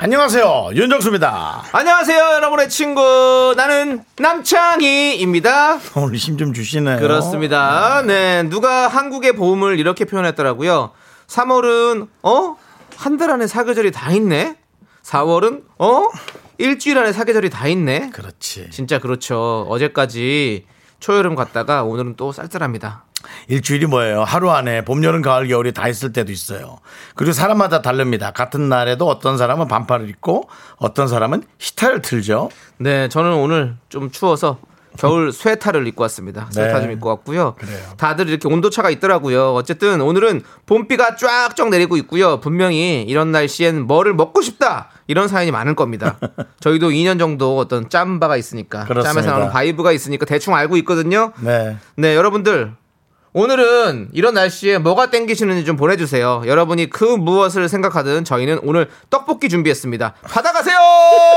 안녕하세요. 윤정수입니다. 안녕하세요, 여러분의 친구. 나는 남창희입니다. 오늘 힘 좀 주시네요. 그렇습니다. 네, 누가 한국의 봄을 이렇게 표현했더라고요. 3월은, 어? 한 달 안에 사계절이 다 있네? 4월은, 어? 일주일 안에 사계절이 다 있네? 그렇지. 진짜 그렇죠. 어제까지 초여름 갔다가 오늘은 또 쌀쌀합니다. 일주일이 뭐예요? 하루 안에 봄, 여름, 가을, 겨울이 다 있을 때도 있어요. 그리고 사람마다 다릅니다. 같은 날에도 어떤 사람은 반팔을 입고 어떤 사람은 히터를 틀죠. 네, 저는 오늘 좀 추워서 겨울 스웨터를 입고 왔습니다. 스웨터 네. 좀 입고 왔고요. 그래요. 다들 이렇게 온도차가 있더라고요. 어쨌든 오늘은 봄비가 쫙쫙 내리고 있고요. 분명히 이런 날씨엔 뭐를 먹고 싶다. 이런 사연이 많을 겁니다. 저희도 2년 정도 어떤 짬바가 있으니까 그렇습니다. 짬에서 나오는 vibe가 있으니까 대충 알고 있거든요. 네. 네, 여러분들. 오늘은 이런 날씨에 뭐가 땡기시는지 좀 보내주세요. 여러분이 그 무엇을 생각하든 저희는 오늘 떡볶이 준비했습니다. 받아가세요!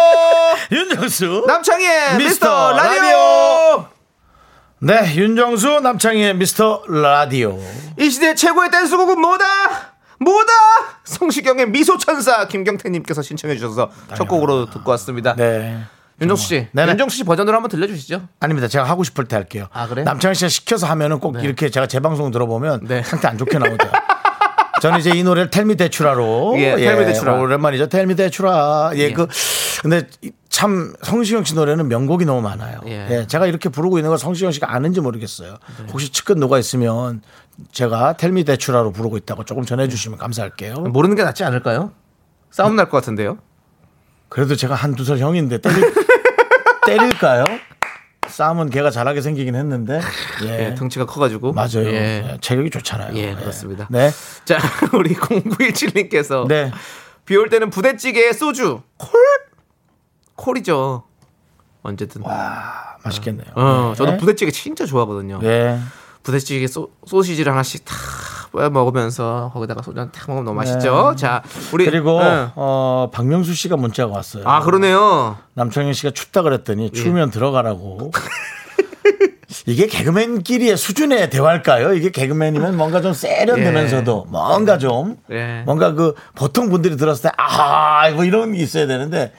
윤정수. 남창희의 미스터 미스터 라디오! 라디오! 네, 윤정수 남창희의 미스터 라디오. 이 시대 최고의 댄스곡은 뭐다? 뭐다? 성시경의 미소천사 김경태님께서 신청해 주셔서 첫 곡으로 듣고 왔습니다. 네. 윤정수 씨, 네네. 윤정수 씨 버전으로 한번 들려주시죠. 아닙니다. 제가 하고 싶을 때 할게요. 아, 그래요? 남창희 씨가 시켜서 하면은 꼭 이렇게 제가 제 방송 들어보면 네. 상태 안 좋게 나오죠. 저는 이제 이 노래를 텔미 대추라로 예, 텔미 대추라. 오랜만이죠. 텔미 대추라. 예, 예. 그 근데 이- 참 성시경 씨 노래는 명곡이 너무 많아요. 예. 예. 제가 이렇게 부르고 있는 걸 성시경 씨가 아는지 모르겠어요. 혹시 측근 누가 있으면 제가 텔미 대추라로 부르고 있다고 조금 전해 주시면 감사할게요. 모르는 게 낫지 않을까요? 싸움 날 것 같은데요. 그래도 제가 한두 살 형인데 때릴, 때릴까요? 싸움은 걔가 잘하게 생기긴 했는데. 예. 예, 등치가 커가지고. 맞아요. 예. 예, 체력이 좋잖아요. 예, 그렇습니다. 네. 자, 우리 0917님께서 네. 비올 때는 부대찌개에 소주 콜 콜이죠. 언제든. 와, 맛있겠네요. 어, 저도 네. 부대찌개 진짜 좋아하거든요. 예. 부대찌개 소, 소시지를 하나씩 탁 뿌려 먹으면서 거기다가 소주 한탁 먹으면 너무 맛있죠. 자, 우리 네. 그리고 응. 어 박명수 씨가 문자가 왔어요. 아 그러네요. 남창희 씨가 춥다 그랬더니 추우면 예. 들어가라고. 이게 개그맨끼리의 수준의 대화일까요? 이게 개그맨이면 뭔가 좀 세련되면서도 뭔가 좀 예. 뭔가 그 보통 분들이 들었을 때 아하 뭐 이런 게 있어야 되는데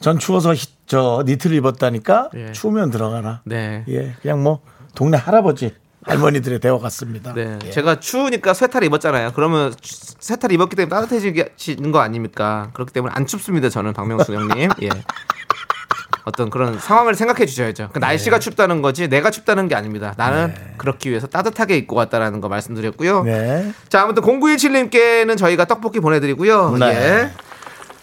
전 추워서 히- 저 니트를 입었다니까 예. 추우면 들어가라. 네. 예, 그냥 뭐 동네 할아버지 할머니들의 대화 같습니다. 네. 예. 제가 추우니까 스웨터를 입었잖아요. 그러면 추- 스웨터를 입었기 때문에 따뜻해지는 거 아닙니까? 그렇기 때문에 안 춥습니다. 저는 박명수 형님. 예. 어떤 그런 상황을 생각해 주셔야죠. 그 네. 날씨가 춥다는 거지 내가 춥다는 게 아닙니다. 나는 그렇기 위해서 따뜻하게 입고 왔다라는 거 말씀드렸고요. 네. 자, 아무튼 0917님께는 저희가 떡볶이 보내드리고요. 네. 예.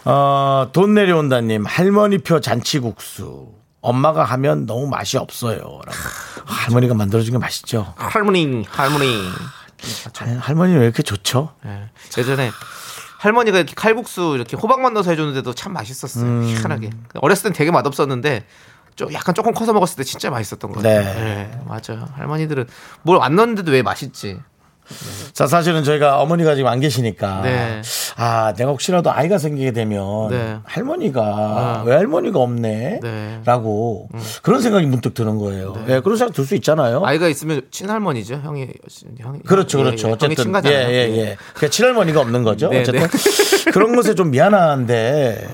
어, 돈 내려온다님, 할머니표 잔치국수. 엄마가 하면 너무 맛이 없어요. 라고. 할머니가 만들어준 게 맛있죠. 할머니, 할머니. 할- 할머니 왜 이렇게 좋죠? 예. 예전에 할머니가 이렇게 칼국수 이렇게 호박만 넣어서 해줬는데도 참 맛있었어요. 음. 희한하게. 어렸을 땐 되게 맛없었는데 좀 약간 조금 커서 먹었을 때 진짜 맛있었던 거 같아요. 네. 예, 맞아요. 할머니들은 뭘 안 넣었는데도 왜 맛있지? 자, 사실은 저희가 어머니가 지금 안 계시니까. 네. 아, 내가 혹시라도 아이가 생기게 되면 네. 할머니가 아. 왜 할머니가 없네? 네. 음. 라고 그런 생각이 문득 드는 거예요. 예, 그런 생각 들 수 있잖아요. 아이가 있으면 친할머니죠. 형이 형이 그렇죠, 예, 그렇죠. 예, 어쨌든 예. 예, 예. 그 친할머니가 없는 거죠. 네, 어쨌든 그런 것에 좀 미안한데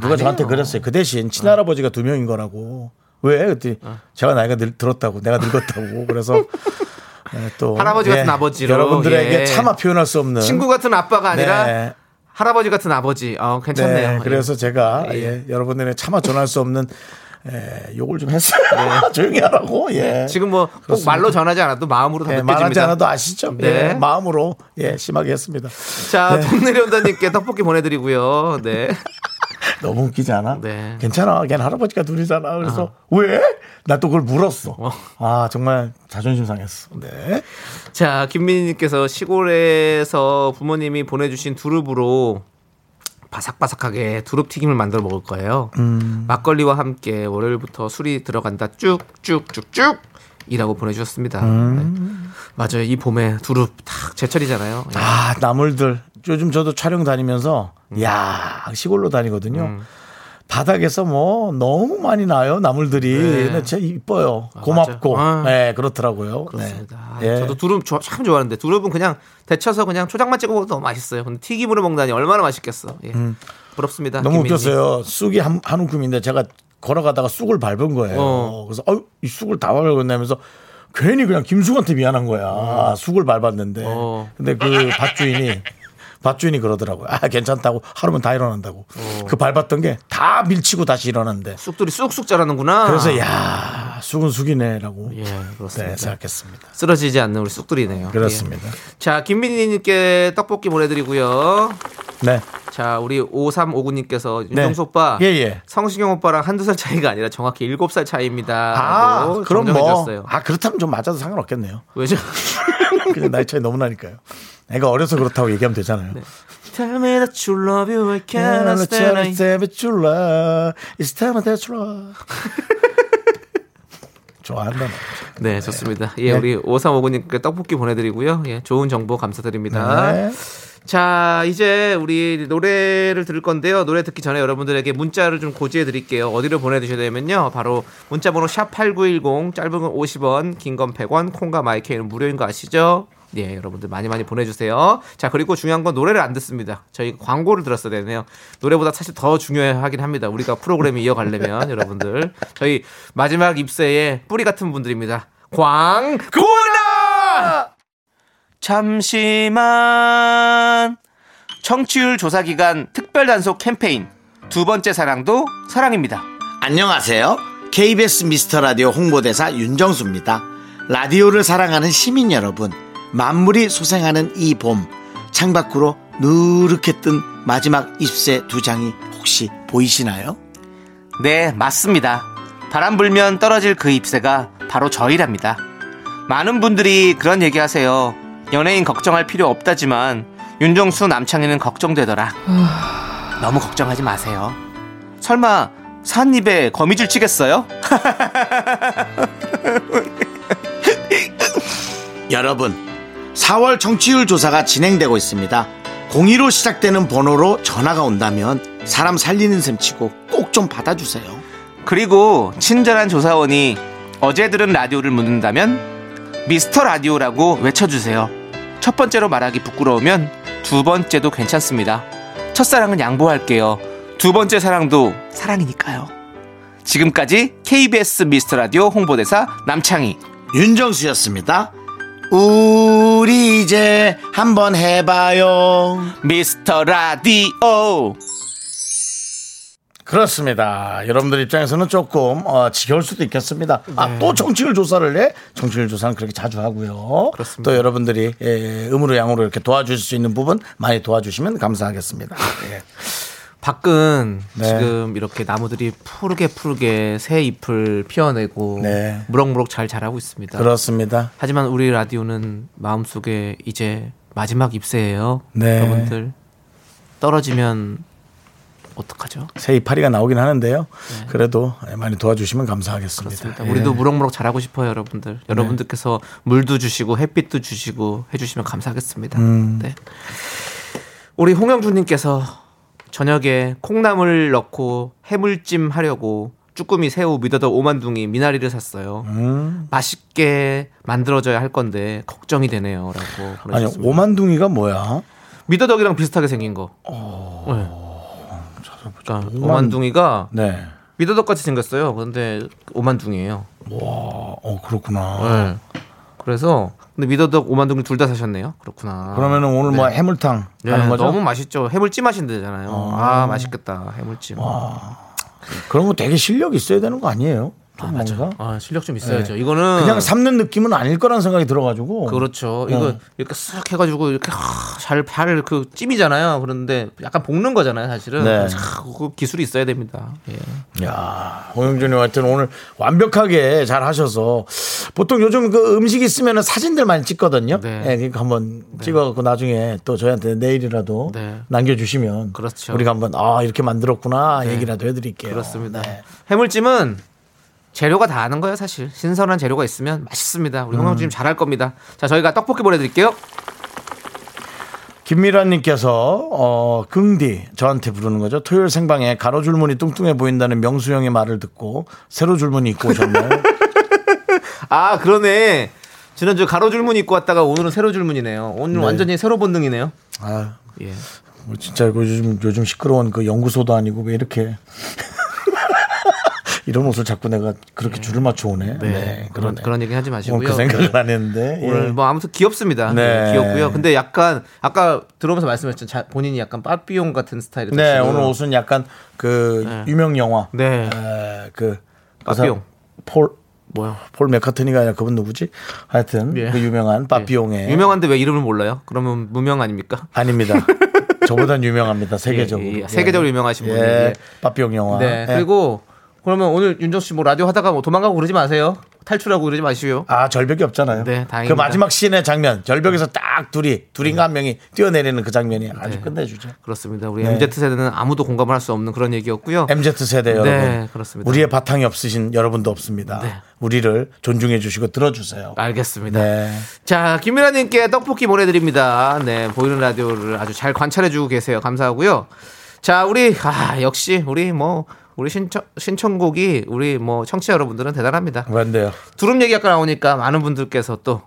누가 저한테 그랬어요. 그 대신 친할아버지가 두 명인 거라고. 왜? 그때 제가 나이가 늘, 들었다고, 내가 늙었다고. 그래서 예, 또 할아버지 같은 아버지로, 여러분들에게 예. 차마 표현할 수 없는 친구 같은 아빠가 아니라 네. 할아버지 같은 아버지. 어, 괜찮네요. 네, 그래서 제가 예. 예, 여러분들의 차마 전할 수 없는 예, 욕을 좀 했어요. 조용히 하라고. 예. 네. 지금 뭐 꼭. 말로 전하지 않아도 마음으로 다 예, 느껴집니다. 말하지 않아도 아시죠? 네. 예, 마음으로 예, 심하게 했습니다. 자, 네. 돈 내려온다님께 떡볶이 보내드리고요. 네. 너무 웃기지 않아? 네. 괜찮아. 걔는 할아버지가 둘이잖아. 그래서 왜? 나 또 그걸 물었어. 아 정말 자존심 상했어. 네. 자, 김민희님께서 시골에서 부모님이 보내주신 두릅으로 바삭바삭하게 두릅튀김을 만들어 먹을 거예요. 음. 막걸리와 함께 월요일부터 술이 들어간다 쭉쭉쭉쭉 이라고 보내주셨습니다. 음. 네. 맞아요. 이 봄에 두릅 딱 제철이잖아요. 예. 아, 나물들. 요즘 저도 촬영 다니면서, 음. 야 시골로 다니거든요. 바닥에서 뭐 너무 많이 나요, 나물들이. 네. 근데 진짜 이뻐요. 고맙고. 맞아요. 아. 네, 그렇더라고요. 그렇습니다. 아, 네. 예. 저도 두릅 좋아- 참 좋아하는데 두릅은 그냥 데쳐서 그냥 초장만 찍어 먹어도 너무 맛있어요. 근데 튀김으로 먹다니 얼마나 맛있겠어. 예. 부럽습니다. 음. 너무 김민님. 웃겼어요. 쑥이 한, 한 움큼인데 제가 걸어가다가 쑥을 밟은 거예요. 어. 그래서 어이 이 쑥을 다 밟았냐면서 괜히 그냥 김숙한테 미안한 거야. 쑥을 밟았는데. 어. 근데 그 밭주인이 밭주인이 그러더라고요. 아 괜찮다고 하루면 다 일어난다고. 그 밟았던 게 다 밀치고 다시 일어난대. 쑥들이 쑥쑥 자라는구나. 그래서 야 쑥은 쑥이네라고 예, 그렇습니다. 네, 생각했습니다. 쓰러지지 않는 우리 쑥들이네요. 그렇습니다. 예. 자, 김민희님께 떡볶이 보내드리고요. 네. 자, 우리 5359님께서 네. 윤정수 오빠. 예, 예. 성시경 오빠랑 한두 살 차이가 아니라 정확히 일곱 살 차이입니다. 아, 그럼 뭐. 아, 그렇다면 좀 맞아도 상관없겠네요. 왜죠? 그냥 나이 차이 너무 나니까요. 애가 어려서 그렇다고 얘기하면 되잖아요. Tell me that you love you, I cannot stand it. It's time to try. 좋아한다. 네, 좋습니다. 예, 네. 우리 5359님께 떡볶이 보내드리고요. 예, 좋은 정보 감사드립니다. 네. 자, 이제 우리 노래를 들을 건데요. 노래 듣기 전에 여러분들에게 문자를 좀 고지해 드릴게요. 어디로 보내주셔야 되면요. 바로 문자번호 샵8910, 짧은 건 50원, 긴 건 100원, 콩과 마이크는 무료인 거 아시죠? 예, 여러분들 많이 많이 보내주세요. 자, 그리고 중요한 건 노래를 안 듣습니다. 저희 광고를 들었어야 되네요. 노래보다 사실 더 중요하긴 합니다. 우리가 프로그램이 이어가려면 여러분들. 저희 마지막 입세의 뿌리 같은 분들입니다. 광고나! 잠시만. 청취율 조사 기간 특별 단속 캠페인 두 번째 사랑도 사랑입니다. 안녕하세요. KBS 미스터 라디오 홍보대사 윤정수입니다. 라디오를 사랑하는 시민 여러분, 만물이 소생하는 이 봄, 창밖으로 누렇게 뜬 마지막 잎새 두 장이 혹시 보이시나요? 네, 맞습니다. 바람 불면 떨어질 그 잎새가 바로 저희랍니다. 많은 분들이 그런 얘기 하세요. 연예인 걱정할 필요 없다지만 윤정수 남창희는 걱정되더라. 너무 걱정하지 마세요. 설마 산입에 거미줄 치겠어요? 여러분, 4월 정치율 조사가 진행되고 있습니다. 02로 시작되는 번호로 전화가 온다면 사람 살리는 셈 치고 꼭 좀 받아주세요. 그리고 친절한 조사원이 어제 들은 라디오를 묻는다면 미스터 라디오라고 외쳐주세요. 첫 번째로 말하기 부끄러우면 두 번째도 괜찮습니다. 첫사랑은 양보할게요. 두 번째 사랑도 사랑이니까요. 지금까지 KBS 미스터 라디오 홍보대사 남창희. 윤정수였습니다. 우리 이제 한번 해봐요. 미스터 라디오. 그렇습니다. 여러분들 입장에서는 조금 어, 지겨울 수도 있겠습니다. 아, 또 정치율 조사를 해? 정치율 조사는 그렇게 자주 하고요. 그렇습니다. 또 여러분들이 예, 음으로 양으로 이렇게 도와주실 수 있는 부분 많이 도와주시면 감사하겠습니다. 예. 밖은 네. 지금 이렇게 나무들이 푸르게 푸르게 새 잎을 피워내고 네. 무럭무럭 잘 자라고 있습니다. 그렇습니다. 하지만 우리 라디오는 마음속에 이제 마지막 입세예요. 네. 여러분들 떨어지면 어떡하죠? 새 이파리가 나오긴 하는데요. 그래도 많이 도와주시면 감사하겠습니다. 네. 그렇습니다. 예. 우리도 무럭무럭 자라고 싶어요, 여러분들. 여러분들께서 물도 주시고 햇빛도 주시고 해주시면 감사하겠습니다. 음. 네. 우리 홍영주님께서 저녁에 콩나물 넣고 해물찜 하려고 쭈꾸미, 새우, 미더덕, 오만둥이, 미나리를 샀어요. 음. 맛있게 만들어져야 할 건데 걱정이 되네요라고 아니. 오만둥이가 뭐야? 미더덕이랑 비슷하게 생긴 거. 어. 네. 그러니까 오만둥이가 네. 미더덕 같이 생겼어요. 근데 오만둥이에요. 어 그렇구나. 네. 그래서 근데 미더덕 오만둥이 둘 다 사셨네요. 그렇구나. 그러면은 오늘 뭐 해물탕 네, 하는 거죠? 너무 맛있죠. 해물찜 하신대잖아요. 아 맛있겠다. 해물찜. 그런 거 되게 실력 있어야 되는 거 아니에요? 좀 뭔가 아, 실력 좀 있어야죠. 이거는 네. 그냥 삶는 느낌은 아닐 거라는 생각이 들어가지고 그렇죠. 네. 이거 이렇게 쓱 해가지고 이렇게 잘발그 찜이잖아요. 그런데 약간 볶는 거잖아요, 사실은. 네. 자, 그 기술이 있어야 됩니다. 예. 야, 홍영준이 하여튼 오늘 완벽하게 잘 하셔서 보통 요즘 그 음식 있으면 사진들 많이 찍거든요. 네. 예, 그러니까 한번 찍어갖고 나중에 또 저희한테 내일이라도 네. 남겨주시면 그렇죠. 우리가 한번 아 이렇게 만들었구나 얘기라도 해드릴게요. 그렇습니다. 네. 해물찜은 재료가 다 아는 거예요, 사실. 신선한 재료가 있으면 맛있습니다. 음. 우리 홍영주님 잘할 겁니다. 자, 저희가 떡볶이 보내드릴게요. 김미란님께서 어 긍디 저한테 부르는 거죠. 토요일 생방에 가로 줄무늬 뚱뚱해 보인다는 명수 형의 말을 듣고 세로 줄무늬 입고 오셨나요? 아, 그러네. 지난주 가로 줄무늬 입고 왔다가 오늘은 세로 줄무늬네요. 오늘 네. 완전히 세로 본능이네요. 아, 예. 뭐 진짜 요즘 요즘 시끄러운 그 연구소도 아니고 왜 이렇게 이런 옷을 자꾸 내가 그렇게 줄을 맞춰 오네. 네, 그런. 그런 얘기 하지 마시고요. 그 생각을 안 했는데. 예. 오늘 뭐 아무튼 귀엽습니다. 네. 네, 귀엽고요. 근데 약간 아까 들어오면서 말씀하셨죠. 자, 본인이 약간 빠삐용 같은 스타일이 네, 오늘 옷은 약간 그 유명 영화. 네. 에, 그 빠삐용. 폴, 뭐요? 폴 맥카트니가 아니라 그분 누구지? 하여튼 예. 그 유명한 빠삐용의 유명한데 왜 이름을 몰라요? 그러면 무명 아닙니까? 아닙니다. 저보단 유명합니다. 세계적으로. 예, 예. 세계적으로 유명하신 예. 분이. 예. 빠삐용 영화. 네. 예. 그리고 그러면 오늘 윤정 씨뭐 라디오 하다가 뭐 도망가고 그러지 마세요. 탈출하고 그러지 마시고요. 아 절벽이 없잖아요. 네, 그 다행입니다. 마지막 씬의 장면, 절벽에서 딱 둘이 둘인가 한 명이 뛰어내리는 그 장면이 아주 네. 끝내주죠. 그렇습니다. 우리 네. MZ 세대는 아무도 공감을 할 수 없는 그런 얘기였고요. MZ 세대 여러분, 네, 그렇습니다. 우리의 바탕이 없으신 여러분도 없습니다. 네. 우리를 존중해 주시고 들어주세요. 알겠습니다. 네. 자, 김미라님께 떡볶이 보내드립니다. 네, 보이는 라디오를 아주 잘 관찰해 주고 계세요. 감사하고요. 자, 우리, 아, 역시, 우리 뭐, 우리 신청, 신청곡이 우리 뭐, 청취자 여러분들은 대단합니다. 그런데요. 두릅 얘기 아까 나오니까 많은 분들께서 또,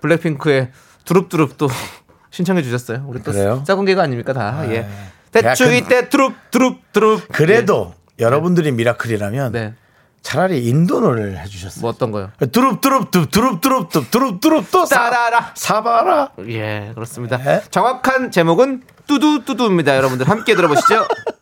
블랙핑크의 두릅두릅 또 신청해 주셨어요. 우리 또 그래요? 개가 아닙니까, 다. 예. 야, 대추이 그- 때 두릅, 두릅, 두릅. 그래도 여러분들이 미라클이라면 네. 차라리 인도 노래를 해주셨어요. 뭐 어떤 거요? 두릅 두릅 두 두릅 두릅 두 두릅 두릅 또 따라라. 사바라. 예, 그렇습니다. 네. 정확한 제목은 뚜두 뚜두입니다. 여러분들 함께 들어보시죠.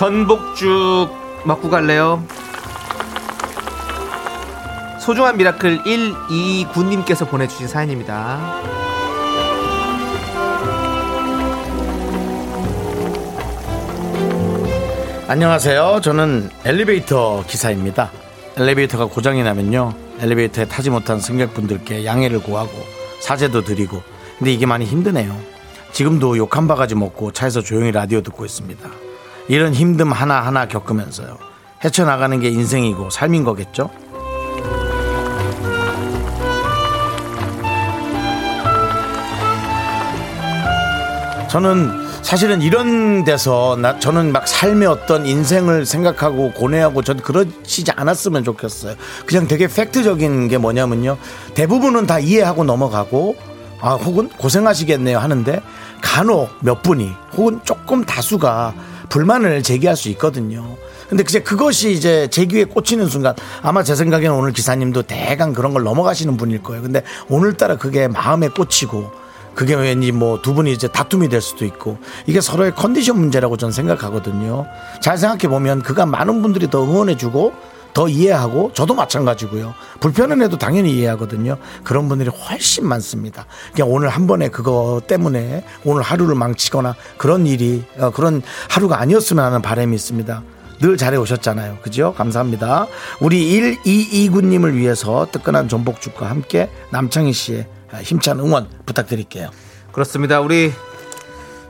전복죽 먹고 갈래요? 소중한 miracle 129님께서 보내주신 사연입니다. 안녕하세요. 저는 엘리베이터 기사입니다. 엘리베이터가 고장이 나면요. 엘리베이터에 타지 못한 승객분들께 양해를 구하고 사죄도 드리고. 근데 이게 많이 힘드네요. 지금도 욕 한 바가지 먹고 차에서 조용히 라디오 듣고 있습니다. 이런 힘듦 하나하나 겪으면서요. 헤쳐나가는 게 인생이고 삶인 거겠죠? 저는 사실은 이런 데서 나 저는 막 삶의 어떤 인생을 생각하고 고뇌하고 전 그러시지 않았으면 좋겠어요. 그냥 되게 팩트적인 게 뭐냐면요. 대부분은 다 이해하고 넘어가고 아 혹은 고생하시겠네요 하는데 간혹 몇 분이 혹은 조금 다수가 불만을 제기할 수 있거든요. 근데 이제 그것이 이제 제 귀에 꽂히는 순간 아마 제 생각에는 오늘 기사님도 대강 그런 걸 넘어가시는 분일 거예요. 근데 오늘따라 그게 마음에 꽂히고 그게 왠지 뭐 두 분이 이제 다툼이 될 수도 있고 이게 서로의 컨디션 문제라고 저는 생각하거든요. 잘 생각해 보면 그가 많은 분들이 더 응원해주고 더 이해하고 저도 마찬가지고요. 불편은 해도 당연히 이해하거든요. 그런 분들이 훨씬 많습니다. 그냥 오늘 한 번에 그거 때문에 오늘 하루를 망치거나 그런 일이 어, 그런 하루가 아니었으면 하는 바람이 있습니다. 늘 잘해 오셨잖아요. 그죠? 감사합니다. 우리 1229님을 위해서 뜨끈한 전복죽과 함께 남창희 씨의 힘찬 응원 부탁드릴게요. 그렇습니다. 우리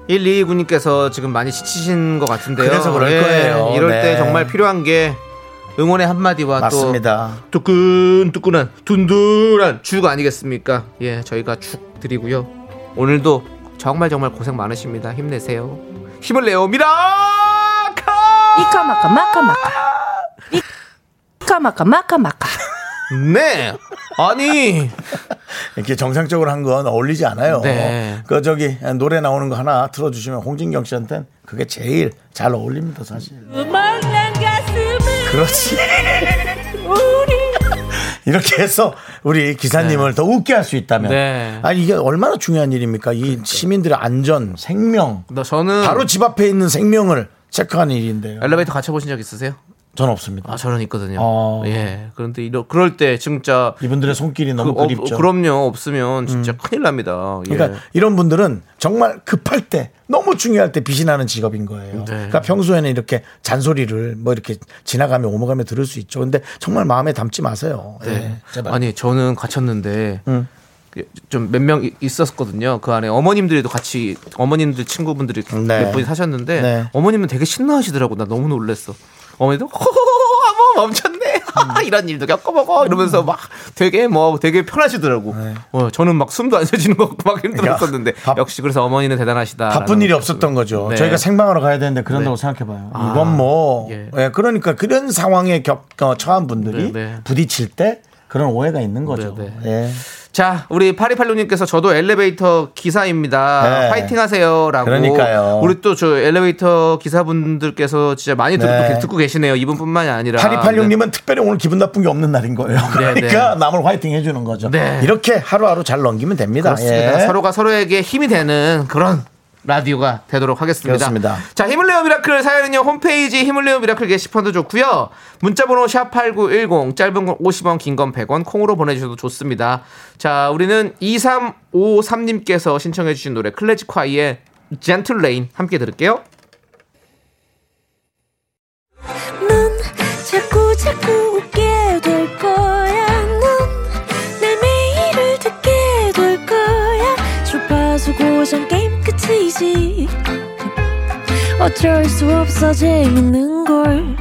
1229님께서 지금 많이 지치신 것 같은데요. 그래서 그럴 거예요. 이럴 네. 때 정말 필요한 게 응원의 한마디와 맞습니다. 또 뜨끈뜨끈한 둔둔한 죽 아니겠습니까? 예, 저희가 죽 드리고요. 오늘도 정말 정말 고생 많으십니다. 힘내세요. 힘을 내요. 미라카! 이카마카 마카마카 이카마카 마카마카 네. 아니, 이렇게 정상적으로 한 건 어울리지 않아요. 네. 그 저기 노래 나오는 거 하나 틀어주시면 홍진경 씨한테는 그게 제일 잘 어울립니다, 사실. 그렇지. 이렇게 해서 우리 기사님을 더 웃게 할 수 있다면. 네. 아니, 이게 얼마나 중요한 일입니까? 이 시민들의 안전, 생명. 너 저는 바로 집 앞에 있는 생명을 체크하는 일인데요. 엘리베이터 같이 보신 적 있으세요? 전 없습니다. 아 저는 있거든요. 어. 예. 그런데 이러 그럴 때 진짜 이분들의 손길이 너무 그, 어, 그립죠. 음. 그럼요. 없으면 진짜 큰일 납니다. 예. 그러니까 이런 분들은 정말 급할 때 너무 중요할 때 빛이 나는 직업인 거예요. 네. 그러니까 평소에는 이렇게 잔소리를 뭐 이렇게 지나가며 오모가며 들을 수 있죠. 근데 정말 마음에 담지 마세요. 네. 예. 아니 저는 갇혔는데 음. 좀몇 명 있었거든요. 그 안에 어머님들도 같이 어머님들 친구분들이 네. 몇 분이 사셨는데 네. 어머님은 되게 신나하시더라고. 나 너무 놀랬어. 어머니도 호호호 한번 멈췄네. 이런 일도 겪어보고 이러면서 막 되게 뭐 되게 편하시더라고. 어, 저는 막 숨도 안 쉬지는 거 같고 막 힘들었었는데 네. 바- 역시 그래서 어머니는 대단하시다. 바쁜 일이 없었던 거죠. 네. 저희가 생방하러 가야 되는데 그런다고 네. 생각해봐요. 아, 이건 뭐, 예. 예, 그러니까 그런 상황에 겪, 어, 처한 분들이 네, 네. 부딪힐 때 그런 오해가 있는 거죠. 네, 예. 자, 우리 8286님께서 저도 엘리베이터 기사입니다. 네. 파이팅 하세요 라고. 그러니까요. 우리 또 저 엘리베이터 기사분들께서 진짜 많이 듣, 네. 듣고 계시네요. 이분뿐만이 아니라. 8286님은 특별히 오늘 기분 나쁜 게 없는 날인 거예요. 네, 그러니까 남을 화이팅 해주는 거죠. 네. 이렇게 하루하루 잘 넘기면 됩니다. 그렇습니다. 예. 서로가 서로에게 힘이 되는 그런 라디오가 되도록 하겠습니다. 그렇습니다. 자, 힘을 내요 miracle 사연은요. 홈페이지 힘을 내요 miracle 게시판도 좋고요. 문자 번호 샵8910 짧은 건 50원, 긴 건 100원 콩으로 보내 주셔도 좋습니다. 자, 우리는 2353님께서 신청해 주신 노래 클래지콰이의 Gentle Rain 함께 들을게요. 어쩔 수 없어 재밌는 걸.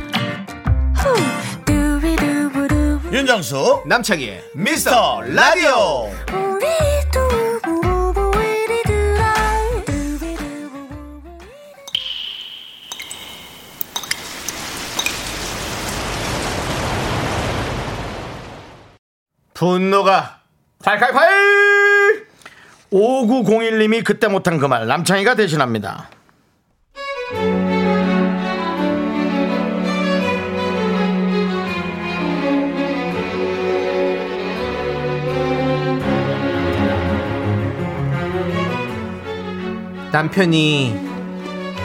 윤정수 남창희의 미스터 라디오. 분노가 팔팔팔 5901님이 그때 못한 그 말 남창희가 대신합니다. 남편이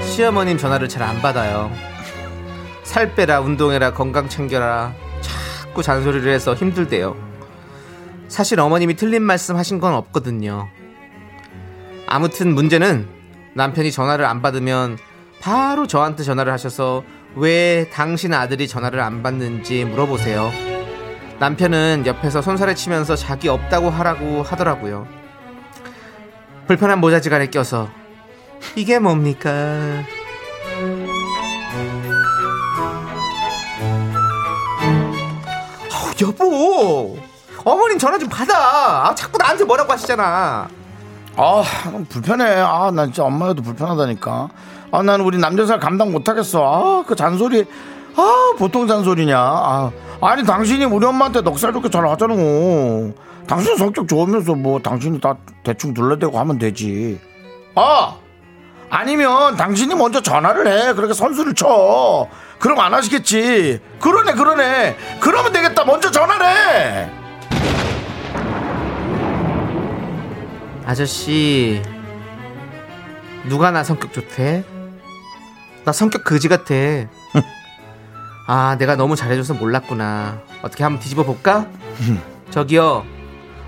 시어머님 전화를 잘 안 받아요. 살 빼라, 운동해라, 건강 챙겨라. 자꾸 잔소리를 해서 힘들대요. 사실 어머님이 틀린 말씀 하신 건 없거든요. 아무튼 문제는 남편이 전화를 안 받으면 바로 저한테 전화를 하셔서 왜 당신 아들이 전화를 안 받는지 물어보세요. 남편은 옆에서 손살에 치면서 자기 없다고 하라고 하더라고요. 불편한 모자지간에 껴서 이게 뭡니까? 아우, 여보, 어머님 전화 좀 받아. 아, 자꾸 나한테 뭐라고 하시잖아. 아, 불편해. 아, 난 진짜 엄마여도 불편하다니까. 아, 나는 우리 남자살 감당 못하겠어. 아, 그 잔소리. 아, 보통 잔소리냐. 아, 아니, 당신이 우리 엄마한테 넉살 좋게 전화하잖아. 당신 성격 좋으면서 뭐, 당신이 다 대충 둘러대고 하면 되지. 아! 아니면 당신이 먼저 전화를 해. 그렇게 선수를 쳐. 그럼 안 하시겠지. 그러네, 그러네. 그러면 되겠다. 먼저 전화를 해. 아저씨, 누가 나 성격 좋대? 나 성격 그지 같아. 아, 내가 너무 잘해줘서 몰랐구나. 어떻게 한번 뒤집어 볼까? 저기요,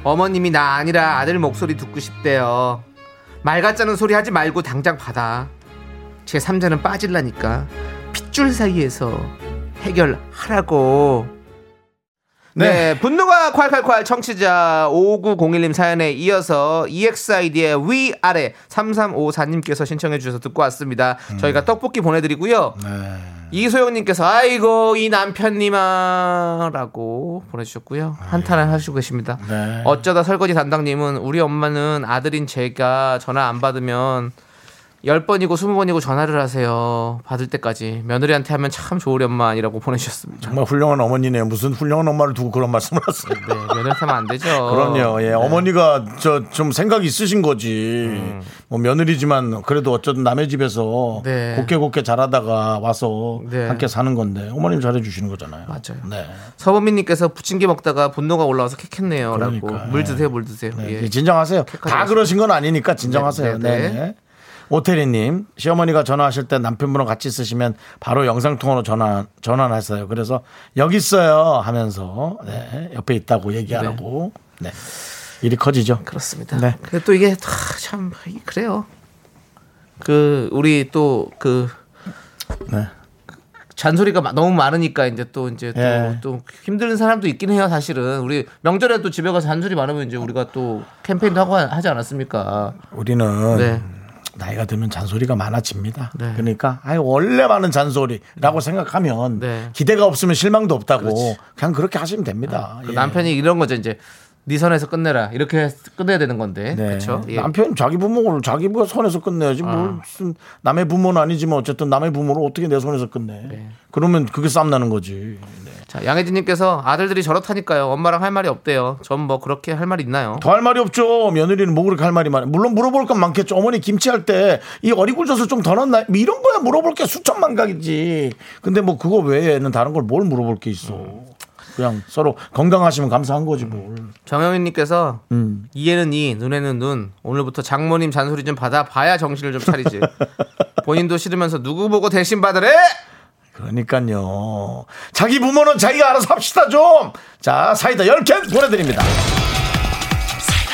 어머님이 나 아니라 아들 목소리 듣고 싶대요. 말 같자는 소리 하지 말고 당장 받아. 제 3자는 빠질라니까. 핏줄 사이에서 해결하라고. 네. 분노가 콸콸콸 청취자 5901님 사연에 이어서 EXID의 위아래 3354님께서 신청해 주셔서 듣고 왔습니다. 저희가 떡볶이 보내드리고요. 이소영님께서 아이고 이 남편님아 라고 보내주셨고요. 한탄을 하시고 계십니다. 네. 어쩌다 설거지 담당님은 우리 엄마는 아들인 제가 전화 안 받으면 10번이고 20번이고 전화를 하세요. 받을 때까지. 며느리한테 하면 참 좋으련만이라고 보내주셨습니다. 정말 훌륭한 어머니네요. 무슨 훌륭한 엄마를 두고 그런 말씀을 하세요. 네, 며느리한테 하면 안 되죠. 그럼요. 예, 어머니가 저 좀 생각이 있으신 거지. 뭐 며느리지만 그래도 어쩌든 남의 집에서 음. 네. 곱게 곱게 자라다가 와서 네. 함께 사는 건데 어머님 잘해 주시는 거잖아요. 맞아요. 네. 서범민님께서 부침개 먹다가 분노가 올라와서 캑했네요. 라고. 물 드세요, 물 드세요. 네, 예. 진정하세요. 객관적으로 다 그러신 건 아니니까 진정하세요. 네, 네, 네, 네. 오태리님, 시어머니가 전화하실 때 남편분랑 같이 있으시면 바로 영상통화로 전화, 전화하세요. 그래서 여기 있어요 하면서, 네, 옆에 있다고 얘기하라고. 네. 일이 커지죠. 그렇습니다. 네. 근데 또 이게 아, 참 그래요. 그 우리 또그 네. 잔소리가 마- 너무 많으니까 이제 또 이제 또, 예. 또 힘든 사람도 있긴 해요 사실은 우리 명절에도 집에 가서 잔소리 많으면 이제 우리가 또 캠페인도 하고 하- 하지 않았습니까? 우리는 네. 나이가 들면 잔소리가 많아집니다. 네. 그러니까 아유 원래 많은 잔소리라고 생각하면 네. 기대가 없으면 실망도 없다고 그냥 그렇게 하시면 됩니다. 그 예. 남편이 이런 거죠 이제 네 선에서 끝내라 이렇게 끝내야 되는 건데 네. 그렇죠? 예. 남편 자기 부모를 자기 부모 손에서 끝내야지 뭘 무슨 남의 부모는 아니지만 어쨌든 남의 부모를 어떻게 내 손에서 끝내? 네. 그러면 그게 싸움 나는 거지. 양혜진님께서 아들들이 저렇다니까요. 엄마랑 할 말이 없대요. 전 뭐 그렇게 할말 있나요? 더 할 말이 없죠. 며느리는 뭐 그렇게 할 말이 많아. 물론 물어볼 건 많겠죠. 어머니 김치할 때 이 어리굴젓을 좀 더 넣었나? 뭐 이런 거야 물어볼 게 수천만 가겠지. 근데 뭐 그거 외에는 다른 걸 뭘 물어볼 게 있어. 그냥 서로 건강하시면 감사한 거지 뭘. 정영윤님께서 음. 이에는 이 눈에는 눈 오늘부터 장모님 잔소리 좀 받아 봐야 정신을 좀 차리지 본인도 싫으면서 누구 보고 대신 받으래 그러니까요. 자기 부모는 자기가 알아서 합시다 좀. 자 사이다 10캔 보내드립니다.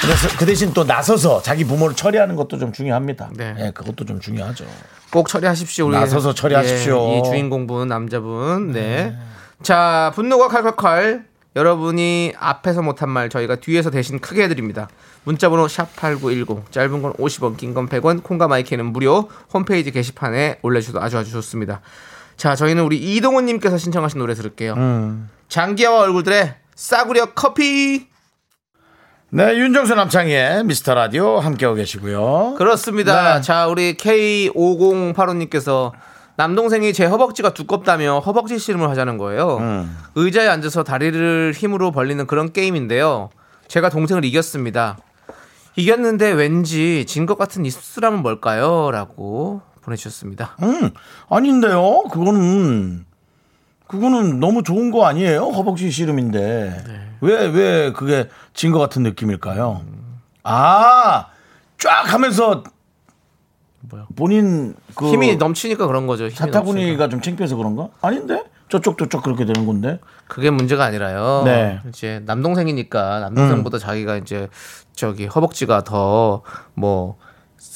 그래서 그 대신 또 나서서 자기 부모를 처리하는 것도 좀 중요합니다. 네. 네, 그것도 좀 중요하죠. 꼭 처리하십시오 우리 나서서 처리하십시오. 예, 이 주인공분 남자분 네자 분노가 칼칼칼 여러분이 앞에서 못한 말 저희가 뒤에서 대신 크게 해드립니다 문자번호 샵8910 짧은 건 50원 긴 건 100원 콩과 마이크는 무료 홈페이지 게시판에 올려주셔도 아주 아주 좋습니다 자 저희는 우리 이동훈님께서 신청하신 노래 들을게요 음. 장기하와 얼굴들의 싸구려 커피 네, 윤정수 남창희의 미스터 라디오 함께하고 계시고요. 그렇습니다. 네. 자, 우리 K5085님께서 남동생이 제 허벅지가 두껍다며 허벅지 씨름을 하자는 거예요. 음. 의자에 앉아서 다리를 힘으로 벌리는 그런 게임인데요. 제가 동생을 이겼습니다. 이겼는데 왠지 진 것 같은 이 씁쓸함은 뭘까요? 라고 보내주셨습니다. 음, 아닌데요. 그거는 그거는 너무 좋은 거 아니에요? 허벅지 씨름인데 왜왜 그게 진 것 같은 느낌일까요? 아, 쫙 하면서 본인 그 힘이 넘치니까 그런 거죠. 사타구니가 좀 창피해서 그런가? 아닌데 저쪽도 쪽 그렇게 되는 건데. 그게 문제가 아니라요. 네. 이제 남동생이니까 남동생보다 음. 자기가 이제 저기 허벅지가 더 뭐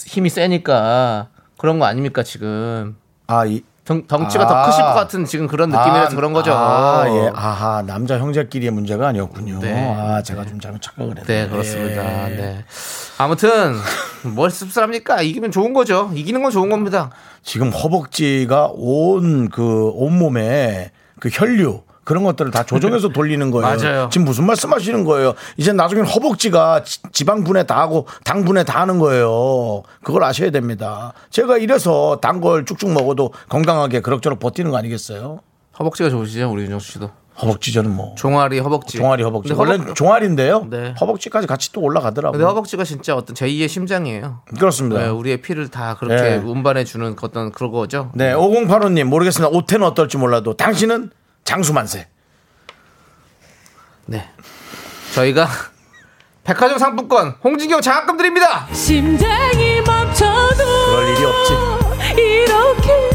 힘이 세니까 그런 거 아닙니까 지금 아, 이 덩, 덩치가 아. 더 크실 것 같은 지금 그런 느낌이라서 그런 거죠. 아, 예. 아하, 남자 형제끼리의 문제가 아니었군요. 네. 아, 제가 좀 잘못 착각을 했네. 네 그렇습니다. 예. 네. 아무튼 뭘 씁쓸합니까? 이기면 좋은 거죠. 이기는 건 좋은 겁니다. 지금 허벅지가 온 그 온몸에 그 혈류 그런 것들을 다 조정해서 돌리는 거예요. 맞아요. 지금 무슨 말씀 하시는 거예요? 이제 나중엔 허벅지가 지- 지방 분해 다 하고 당 분해 다 하는 거예요. 그걸 아셔야 됩니다. 제가 이래서 단 걸 쭉쭉 먹어도 건강하게 그럭저럭 버티는 거 아니겠어요? 허벅지가 좋으시죠, 우리 윤정수 씨도. 허벅지 저는 뭐 종아리 허벅지. 종아리 허벅지 원래 허벅- 종아리인데요. 네. 허벅지까지 같이 또 올라가더라고요. 근데 허벅지가 진짜 어떤 제2의 심장이에요. 그렇습니다. 네, 우리의 피를 다 그렇게 네. 운반해 주는 어떤 그런 거죠. 네, 5085님 모르겠습니다. 오태는 어떨지 몰라도 당신은 장수만세. 네. 저희가 백화점 상품권 홍진경 장학금 드립니다. 심장이 멈춰도 그럴 일이 없지. 이렇게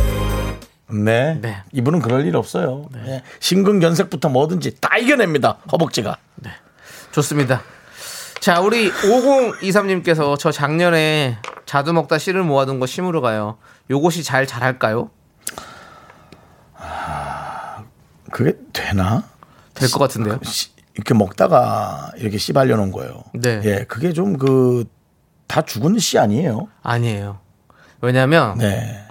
네. 네. 이분은 그럴 일 없어요. 네. 심근경색부터 뭐든지 다 이겨냅니다. 허벅지가. 좋습니다. 자, 우리 5023님께서 저 작년에 자두 먹다 씨를 모아둔 거 심으러 가요. 요것이 잘 자랄까요? 그게 되나? 될 것 같은데요. 씨- 이렇게 먹다가 이렇게 씨 발려 놓은 거예요. 네. 예, 그게 좀 그 다 죽은 씨 아니에요? 아니에요. 왜냐면 네.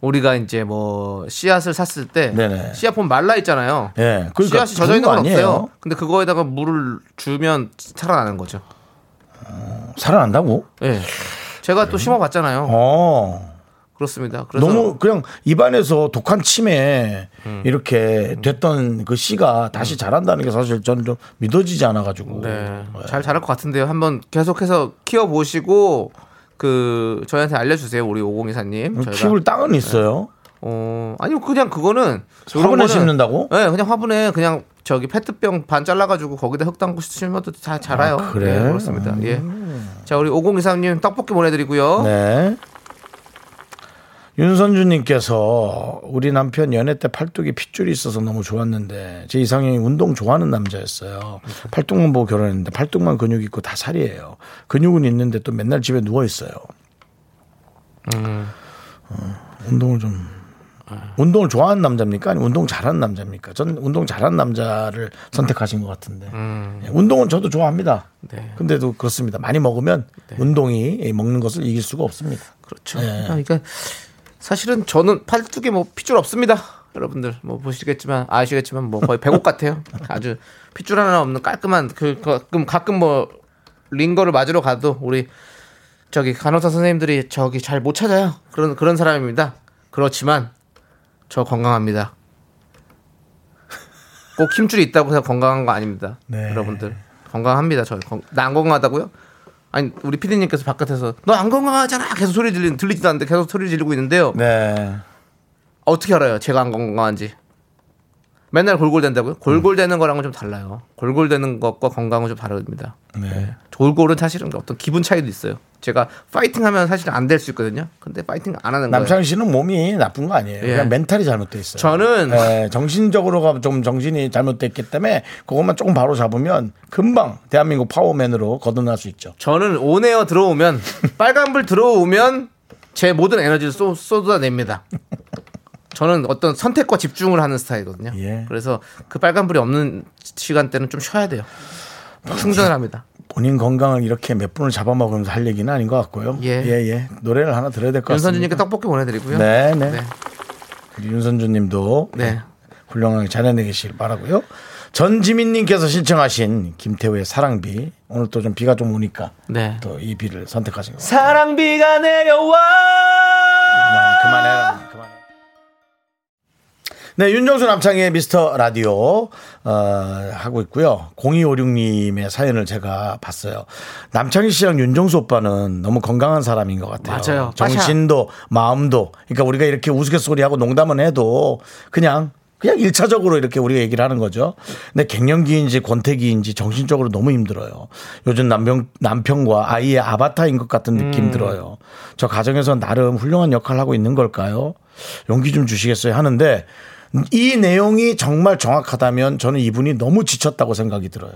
우리가 이제 뭐 씨앗을 샀을 때 네네. 씨앗 보면 말라 있잖아요. 예, 그러니까 씨앗이 젖어 있는 건거 없어요. 아니에요? 근데 그거에다가 물을 주면 살아나는 거죠. 살아난다고? 예. 제가 또 심어봤잖아요. 어. 그렇습니다. 너무 그냥 입안에서 독한 침에 이렇게 됐던 그 씨가 다시 자란다는 게 사실 저는 좀 믿어지지 않아가지고. 네, 잘 자랄 것 같은데요. 한번 계속해서 키워 보시고 그 저희한테 알려주세요, 우리 5024님. 저희가 키울 땅은 있어요. 어 아니요 그냥 그거는 화분에 거는- 심는다고? 네, 그냥 화분에 그냥 저기 페트병 반 잘라가지고 거기다 흙 담고 심어도 다 자라요. 아, 그래? 네, 그렇습니다. 예. 자 우리 5023님 떡볶이 보내드리고요. 네. 윤선주님께서 우리 남편 연애 때 팔뚝에 핏줄이 있어서 너무 좋았는데 제 이상형이 운동 좋아하는 남자였어요. 팔뚝만 보고 결혼했는데 팔뚝만 근육 있고 다 살이에요. 근육은 있는데 또 맨날 집에 누워 있어요. 어, 운동을 좀 운동을 좋아하는 남자입니까? 아니면 운동 잘하는 남자입니까? 전 운동 잘하는 남자를 선택하신 것 같은데. 예, 운동은 저도 좋아합니다. 네. 근데도 그렇습니다. 많이 먹으면 운동이 먹는 것을 이길 수가 없습니다. 그렇죠. 그러니까 가 사실은 저는 팔뚝에 뭐 핏줄 없습니다. 여러분들 뭐 보시겠지만 아시겠지만 뭐 거의 배곡 같아요. 아주 핏줄 하나 없는 깔끔한 그 가끔 가끔 뭐 링거를 맞으러 가도 우리 저기 간호사 선생님들이 저기 잘 못 찾아요. 그런 그런 사람입니다. 그렇지만 저 건강합니다. 꼭 힘줄이 있다고 해서 건강한 거 아닙니다. 네. 여러분들 건강합니다. 저 건- 나안 건강하다고요? 아니 우리 피디님께서 바깥에서 너 안 건강하잖아 계속 소리 들리 들리지도 않는데 계속 소리 지르고 있는데요. 네. 어떻게 알아요? 제가 안 건강한지. 맨날 골골댄다고요? 골골대는 거랑은 좀 달라요. 골골대는 것과 건강은 좀 다릅니다. 네. 골골은 사실은 어떤 기분 차이도 있어요. 제가 파이팅하면 사실 안 될 수 있거든요. 근데 파이팅 안 하는 거예요. 남창희 씨는 몸이 나쁜 거 아니에요. 예. 그냥 멘탈이 잘못돼 있어요. 저는 예, 정신적으로가 좀 정신이 잘못됐기 때문에 그것만 조금 바로 잡으면 금방 대한민국 power man으로 거듭날 수 있죠. 저는 on air 들어오면 빨간불 들어오면 제 모든 에너지를 쏟, 쏟아냅니다. 저는 어떤 선택과 집중을 하는 스타일이거든요. 예. 그래서 그 빨간불이 없는 시간대는 좀 쉬어야 돼요. 충전을 합니다. 본인 건강을 이렇게 몇 분을 잡아먹으면서 할 얘기는 아닌 것 같고요. 예. 예, 예. 노래를 하나 들어야 될 것 같습니다. 윤선진님께 떡볶이 보내드리고요. 네, 네. 네. 우리 윤선주 님도 네. 훌륭하게 잘 해내시길 바라고요. 전지민님께서 신청하신 김태우의 사랑비. 오늘 또 좀 비가 좀 오니까 네. 또 이 비를 선택하신 것 같아요. 사랑비가 내려와. 그만, 그만해라. 네, 윤정수 남창의 미스터 라디오 어, 하고 있고요. 0256님의 사연을 제가 봤어요. 남창희 씨랑 윤정수 오빠는 너무 건강한 사람인 것 같아요. 맞아요. 정신도 마음도. 그러니까 우리가 이렇게 우스갯소리하고 농담은 해도 그냥 그냥 일차적으로 이렇게 우리가 얘기를 하는 거죠. 근데 갱년기인지 권태기인지 정신적으로 너무 힘들어요. 요즘 남편, 남편과 아이의 아바타인 것 같은 느낌 음. 들어요. 저 가정에서 나름 훌륭한 역할을 하고 있는 걸까요? 용기 좀 주시겠어요? 하는데 이 내용이 정말 정확하다면 저는 이분이 너무 지쳤다고 생각이 들어요.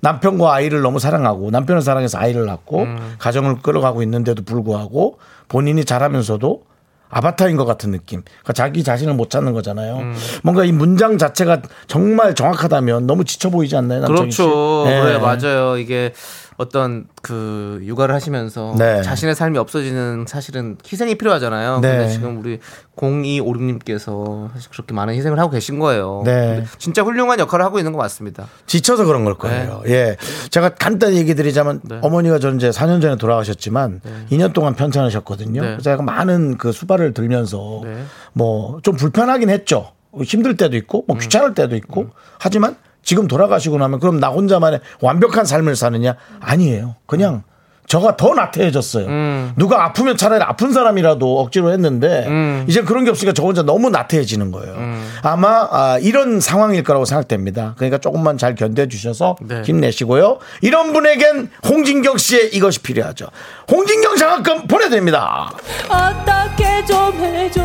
남편과 아이를 너무 사랑하고 남편을 사랑해서 아이를 낳고 가정을 끌어가고 있는데도 불구하고 본인이 잘하면서도 아바타인 것 같은 느낌. 그러니까 자기 자신을 못 찾는 거잖아요. 뭔가 이 문장 자체가 정말 정확하다면 너무 지쳐 보이지 않나요? 남창희 씨? 그렇죠. 네. 그래 맞아요. 이게 어떤 그 육아를 하시면서 네. 자신의 삶이 없어지는 사실은 희생이 필요하잖아요. 네. 근데 지금 우리 0256님께서 사실 그렇게 많은 희생을 하고 계신 거예요. 네. 진짜 훌륭한 역할을 하고 있는 것 같습니다. 지쳐서 그런 걸 거예요. 예. 제가 간단히 얘기 드리자면 네. 어머니가 전 이제 4년 전에 돌아가셨지만 2년 동안 편찮으셨거든요. 네. 그래서 제가 많은 그 수발을 들면서 네. 뭐좀 불편하긴 했죠. 힘들 때도 있고 음. 뭐 귀찮을 때도 있고 하지만 지금 돌아가시고 나면 그럼 나 혼자만의 완벽한 삶을 사느냐? 아니에요. 그냥 저가 더 나태해졌어요. 음. 누가 아프면 차라리 아픈 사람이라도 억지로 했는데 음. 이제 그런 게 없으니까 저 혼자 너무 나태해지는 거예요. 아마 아, 이런 상황일 거라고 생각됩니다. 그러니까 조금만 잘 견뎌주셔서 네. 힘내시고요. 이런 분에겐 홍진경 씨의 이것이 필요하죠. 홍진경 장학금 보내드립니다. 어떻게 좀 해줘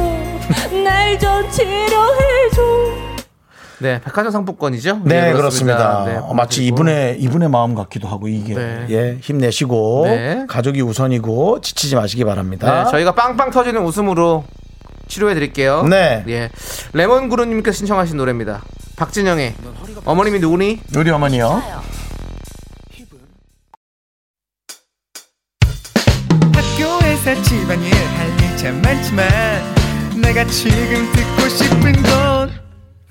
날 좀 치료해줘 네, 백화점 상품권이죠? 네, 예, 그렇습니다. 네, 어, 마치. 이분의 이분의 마음 같기도 하고 이게 네. 예 힘내시고 네. 가족이 우선이고 지치지 마시기 바랍니다. 네, 저희가 빵빵 터지는 웃음으로 치료해 드릴게요. 네. 예. 레몬 구루님께서 신청하신 노래입니다. 박진영의 어머님이 누구니? 우리 어머니요. 학교에서 집안일 할 일 참 많지만 내가 지금 듣고 싶은 건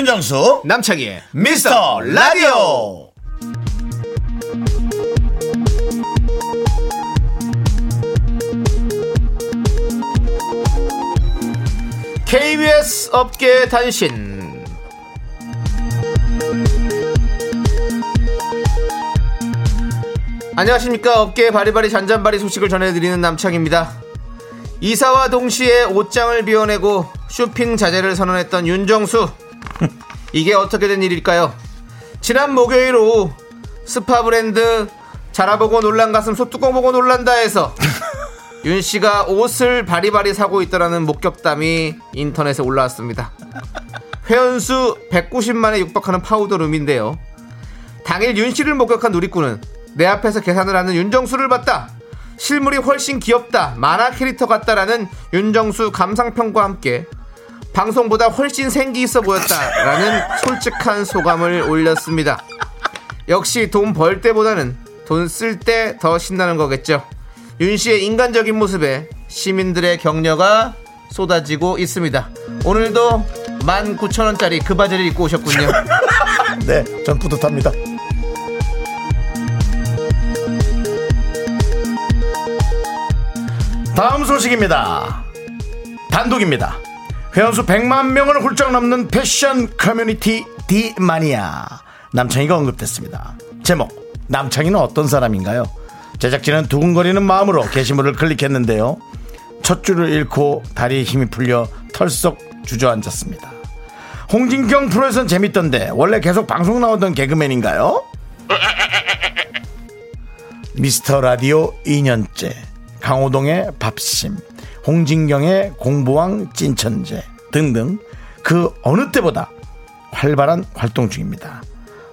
윤정수 남창희의 미스터 라디오 KBS 업계 단신. 안녕하십니까. 업계 바리바리 잔잔바리 소식을 전해드리는 남창입니다. 이사와 동시에 옷장을 비워내고 쇼핑 자제를 선언했던 윤정수. 이게 어떻게 된 일일까요? 지난 목요일 오후 스파 브랜드 자라보고 놀란 가슴 소뚜껑 보고 놀란다 해서 윤 씨가 옷을 바리바리 사고 있다라는 목격담이 인터넷에 올라왔습니다. 회원수 190만에 육박하는 파우더룸인데요. 당일 윤 씨를 목격한 누리꾼은 내 앞에서 계산을 하는 윤정수를 봤다. 실물이 훨씬 귀엽다. 만화 캐릭터 같다라는 윤정수 감상평과 함께 방송보다 훨씬 생기 있어 보였다라는 솔직한 소감을 올렸습니다. 역시 돈 벌 때보다는 돈 쓸 때 더 신나는 거겠죠. 윤 씨의 인간적인 모습에 시민들의 격려가 쏟아지고 있습니다. 오늘도 19,000원짜리 그 바지를 입고 오셨군요. 네, 전 뿌듯합니다. 다음 소식입니다. 단독입니다. 회원수 100만 명을 훌쩍 넘는 패션 커뮤니티 디마니아 남창희가 언급됐습니다. 제목 남창희는 어떤 사람인가요? 제작진은 두근거리는 마음으로 게시물을 클릭했는데요. 첫 줄을 읽고 다리에 힘이 풀려 털썩 주저앉았습니다. 홍진경 프로에선 재밌던데 원래 계속 방송 나오던 개그맨인가요? 미스터 라디오 2년째 강호동의 밥심 홍진경의 공부왕 찐천재 등등 그 어느 때보다 활발한 활동 중입니다.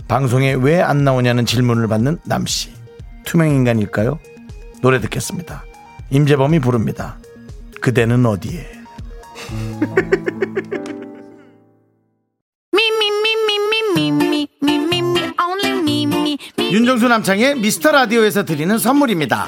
방송에 왜 안 나오냐는 질문을 받는 남씨. 투명인간일까요? 노래 듣겠습니다. 임재범이 부릅니다. 그대는 어디에? 윤정수 남창의 미스터 라디오에서 드리는 선물입니다.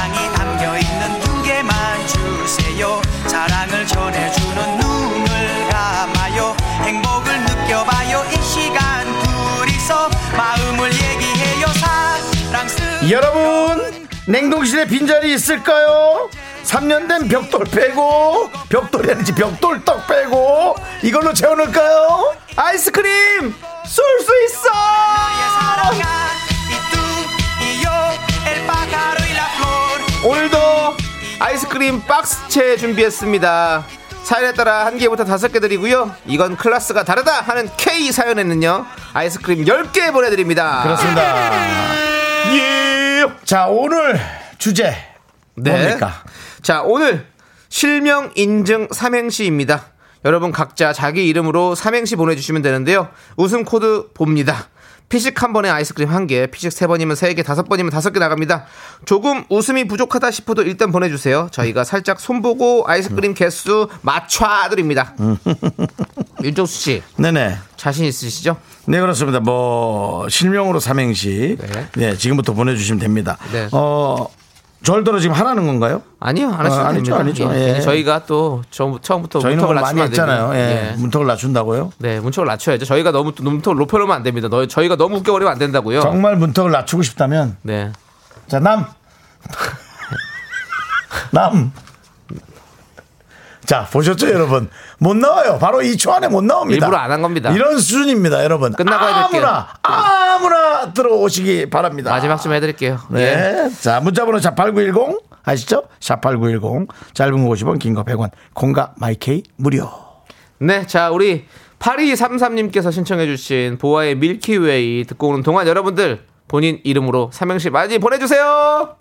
여러분 냉동실에 빈자리 있을까요? 3년 된 벽돌 빼고 벽돌이 아니지 벽돌떡 빼고 이걸로 채워넣을까요? 아이스크림 쏠 수 있어! 오늘도 아이스크림 박스채 준비했습니다. 사연에 따라 한 개부터 다섯 개 드리고요. 이건 클래스가 다르다 하는 K 사연에는요. 아이스크림 10개 보내드립니다. 그렇습니다 예. 자 오늘 주제 네. 뭡니까? 자, 오늘 실명 인증 삼행시입니다. 여러분 각자 자기 이름으로 삼행시 보내주시면 되는데요. 웃음 코드 봅니다. 피식 한 번에 아이스크림 한 개, 피식 세 번이면 세 개, 다섯 번이면 다섯 개 나갑니다. 조금 웃음이 부족하다 싶어도 일단 보내주세요. 저희가 살짝 손보고 아이스크림 개수 맞춰드립니다. 윤정수 씨, 네네 자신 있으시죠? 네 그렇습니다. 뭐 실명으로 삼행시 네. 네. 지금부터 보내주시면 됩니다. 네. 어 절대로 지금 하라는 건가요? 아니요, 안 하셔도 어, 아니죠, 됩니다. 아니죠. 예. 예. 저희가 또 처음- 처음부터 저희는 문턱을 뭐 많이 낮추면 안 했잖아요. 됩니다. 예. 문턱을 낮춘다고요? 네, 문턱을 낮춰야죠. 저희가 너무 문턱을 높여놓으면 안 됩니다. 너, 저희가 너무 웃겨버리면 안 된다고요. 정말 문턱을 낮추고 싶다면 네. 자 남. 남. 자 보셨죠 여러분 못 나와요 바로 2초 안에 못 나옵니다 일부러 안 한 겁니다. 이런 수준입니다 여러분 끝나고 해드릴게요. 아무나 아무나 들어오시기 바랍니다 마지막 좀 해드릴게요. 예. 네. 자, 문자번호 샵8910 아시죠? 샵8910 짧은 거 50원, 긴 거 100원. 공과 마이케이 무료. 네, 자 우리 8233님께서 신청해주신 보아의 밀키웨이 듣고 오는 동안 여러분들 본인 이름으로 삼행시 많이 보내주세요.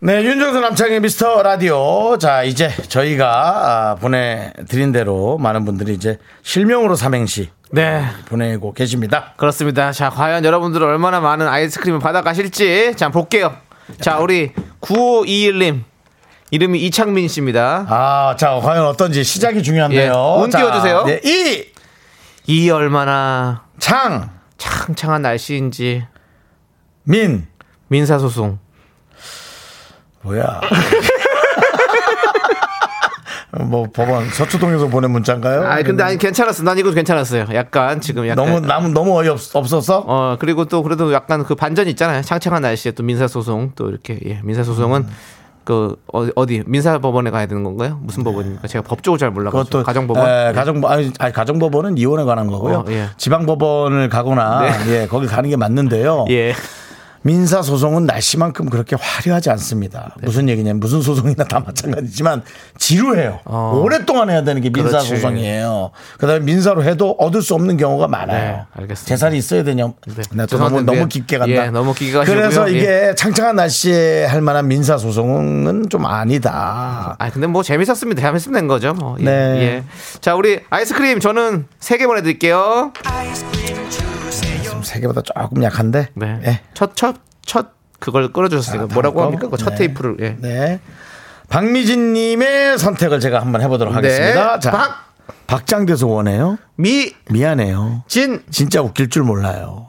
네, 윤정수 남창의 미스터 라디오. 자, 이제 저희가 아, 보내드린 대로 많은 분들이 이제 실명으로 삼행시 네. 보내고 계십니다. 그렇습니다. 자, 과연 여러분들은 얼마나 많은 아이스크림을 받아가실지. 자, 볼게요. 자, 우리 9521님. 이름이 이창민 씨입니다. 아, 자, 과연 어떤지 시작이 중요한데요. 예, 운 자, 띄워주세요. 네, 이, 이 얼마나 창, 창창한 날씨인지. 민. 민사소송. 뭐야. 뭐 법원 서초동에서 보낸 문자인가요? 아니, 근데 아니, 괜찮았어. 난 이거 괜찮았어요. 약간 지금 약간. 너무 너무 너무 어이 없, 없어서 어 그리고 또 그래도 약간 그 반전이 있잖아요. 창창한 날씨에 또 민사 소송 또 이렇게 예 민사 소송은 음. 그 어디, 어디 민사법원에 가야 되는 건가요? 무슨 법원입니까? 제가 법적으로 잘 몰라가지고 네. 가정법원. 에, 예. 가정법 아니, 아니, 가정법원은 이혼에 관한 거고요. 어, 예. 지방법원을 가거나 예 거기 가는 게 맞는데요. 예. 민사 소송은 날씨만큼 그렇게 화려하지 않습니다. 네. 무슨 얘기냐면 무슨 소송이나 다 마찬가지지만 지루해요. 어. 오랫동안 해야 되는 게 민사 그렇지. 소송이에요. 그다음에 민사로 해도 얻을 수 없는 경우가 많아요. 네, 알겠습니다. 재산이 있어야 되냐? 네. 나또 너무 너무 깊게 간다. 예, 너무 깊게 가시고요. 그래서 예. 이게 창창한 날씨에 할 만한 민사 소송은 좀 아니다. 아 근데 뭐 재밌었습니다. 재밌으면 된 거죠. 뭐. 예. 네. 예. 자 우리 아이스크림 저는 세 개 보내드릴게요. 좀 세 개보다 조금 약한데. 네. 예. 첫 첫 첫 그걸 끌어주셨어요. 자, 뭐라고 합니까? 거. 그첫 네. 테이프를. 예. 네. 박미진 님의 선택을 제가 한번 해보도록 하겠습니다. 네. 자, 박. 박장대소 원해요? 미. 미안해요. 진. 진짜 웃길 줄 몰라요.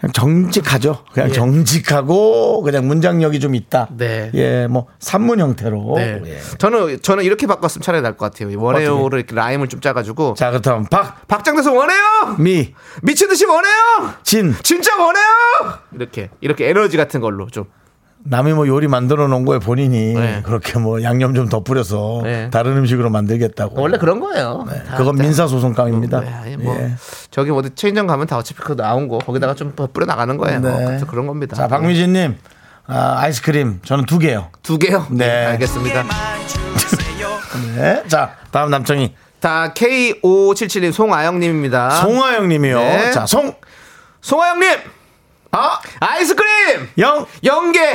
그냥 정직하죠. 그냥 예. 정직하고 그냥 문장력이 좀 있다. 네. 예, 뭐 산문 형태로. 네. 예. 저는 저는 이렇게 바꿨으면 차라리 나을 것 같아요. 원해요를 이렇게 라임을 좀 짜가지고 자, 그렇다면 박, 박장대소 원해요. 미, 미친 듯이 원해요. 진. 진짜 원해요. 이렇게 이렇게 에너지 같은 걸로 좀. 남이 뭐 요리 만들어 놓은 거에 본인이 네. 그렇게 뭐 양념 좀 덧뿌려서 네. 다른 음식으로 만들겠다고. 원래 그런 거예요. 다- 그건 다- 민사소송감입니다. 네, 뭐 예. 저기 어디 체인점 가면 다 어차피 그거 나온 거 거기다가 좀 뿌려 나가는 거예요. 네. 그래서 그런 겁니다. 자, 박미진님, 아, 아이스크림 저는 두 개요. 두 개요. 네. 네, 알겠습니다. 네. 자, 다음 남청이 다 K5577님 송아영님입니다. 송하영님이요. 네. 자, 송, 송아영님 아, 아이스크림 영. 연계.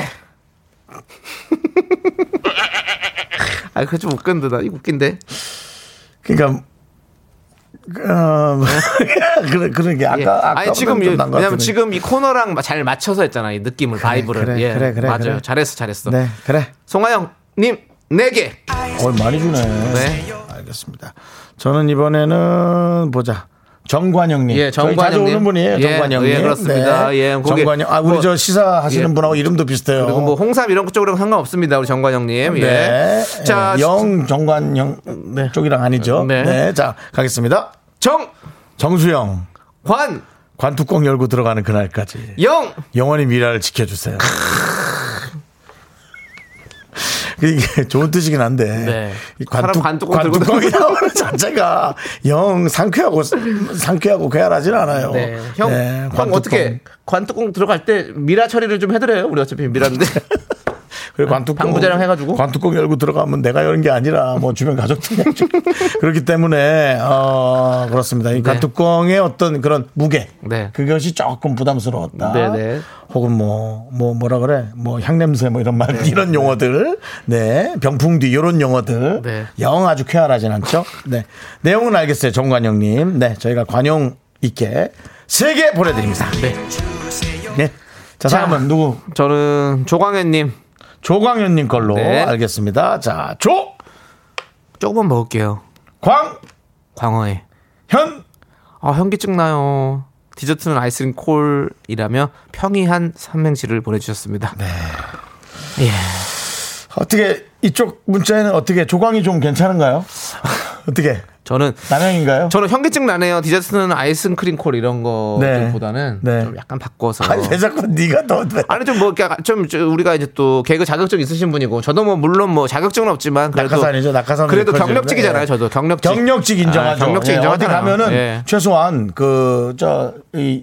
아, 그거 좀 웃긴데 나 이거 웃긴데. 그러니까 어, 그래 그런 게 아까 예. 아까 아니 지금 왜냐면. 지금 이 코너랑 잘 맞춰서 했잖아 이 느낌을 바이브를. 그래, 예. 그래, 그래, 맞아요. 그래. 잘했어, 잘했어. 네 그래 송아영님 네 개. 어 많이 주네 네. 알겠습니다 저는 이번에는 보자 정관영님 예, 정관영님. 오는 분이에요 예, 정관영님 예, 그렇습니다. 예, 거기 정관영 아 우리 뭐- 저 시사 하시는 예. 분하고 이름도 비슷해요 그리고 뭐 홍삼 이런 쪽으로는 상관없습니다. 우리 정관영님. 네. 예. 자, 영 정관영 쪽이랑 아니죠 네. 네 자 가겠습니다 정, 정수영 관, 관뚜껑 열고 들어가는 그날까지 영. 영원히 미라를 지켜주세요. 이게 좋은 뜻이긴 한데 네. 이 사람 관뚜껑 들고 관뚜껑이 나오는 자체가 영 상쾌하고 상쾌하고 괴활하진 않아요. 네. 형, 네, 형. 어떻게 관뚜껑 들어갈 때 미라 처리를 좀 해드려요. 우리 어차피 미라인데. 그리고 관뚜껑 방부제랑 해가지고. 관뚜껑 열고 들어가면 내가 여는 게 아니라 뭐 주변 가족들이 해줘. 그렇기 때문에 어 그렇습니다. 이 관뚜껑의 어떤 그런 무게 네. 그것이 조금 부담스러웠다. 네, 네. 혹은 뭐 뭐 뭐, 라 그래 뭐 향냄새 뭐 이런 말 이런 용어들 네 병풍뒤 이런 용어들 네. 영 아주 쾌활하진 않죠. 네 내용은 알겠어요 정관영님. 네 저희가 관용 있게 세 개 보내드립니다. 네. 네. 자, 다음은 누구? 저는 조광현님 조광현님 걸로 네. 알겠습니다. 자, 조, 조금만 먹을게요. 광, 광어에. 현. 아, 현기증 나요. 디저트는 아이스크림 콜이라며 평이한 삼행시를 보내주셨습니다. 네. 예. 어떻게 이쪽 문자에는 어떻게 조광이 좀 괜찮은가요? 어떻게 저는 남양인가요? 저는 현기증 나네요. 디저트는 아이스크림 콜 이런 네. 거보다는 네. 좀 약간 바꿔서. 아니 왜 자꾸 네가 더 아니 좀뭐좀 우리가 이제 또 개그 자격증 있으신 분이고 저도 뭐 물론 뭐 자격증은 없지만 그래도 낙하산이죠. 낙하산 그래도. 경력직이잖아요. 예. 저도 경력직 경력직 인정하죠. 아, 경력직 예, 어디 인정하잖아요. 가면은 예. 최소한 그 저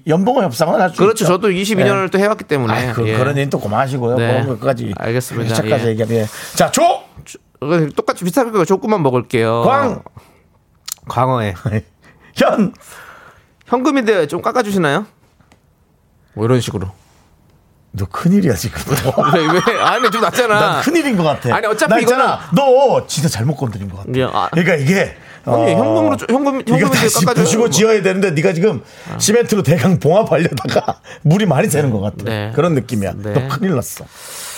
연봉 협상은 할수 그렇죠. 있죠. 저도 22년을 또 해왔기 때문에 아, 그, 예. 그런 얘기 또 그만하시고요. 네. 그런 것까지 알겠습니다. 예. 얘기하면 예. 자, 조, 어, 똑같이 비슷하게 조금만 먹을게요. 광. 광어에 현. 현금인데 좀 깎아주시나요? 뭐 이런 식으로. 너 큰일이야, 지금. 왜, 왜? 아니, 좀 낫잖아. 난 큰일인 것 같아. 아니, 어차피 나 있잖아. 너 진짜 잘못 건드린 것 같아. 예, 아. 그러니까 이게. 아니, 어, 현금으로, 좀- 현금, 깎아줘요. 부시고 뭐. 지어야 되는데 네가 지금 시멘트로 대강 봉합하려다가 물이 많이 새는 것 같아. 네. 그런 느낌이야. 네. 너 큰일 났어.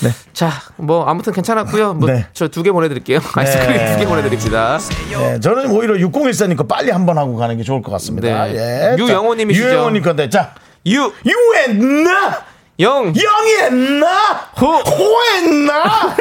네. 자, 뭐, 아무튼 괜찮았고요. 뭐, 네. 저두 개 보내드릴게요. 아이스크림 두개 보내드립니다. 네, 저는 오히려 6014니까 빨리 한번 하고 가는 게 좋을 것 같습니다. 네. 예. 유영호님이시죠? 유영호님 건데. 자, 유, 유했나? 영, 영했나? 호. 호했나?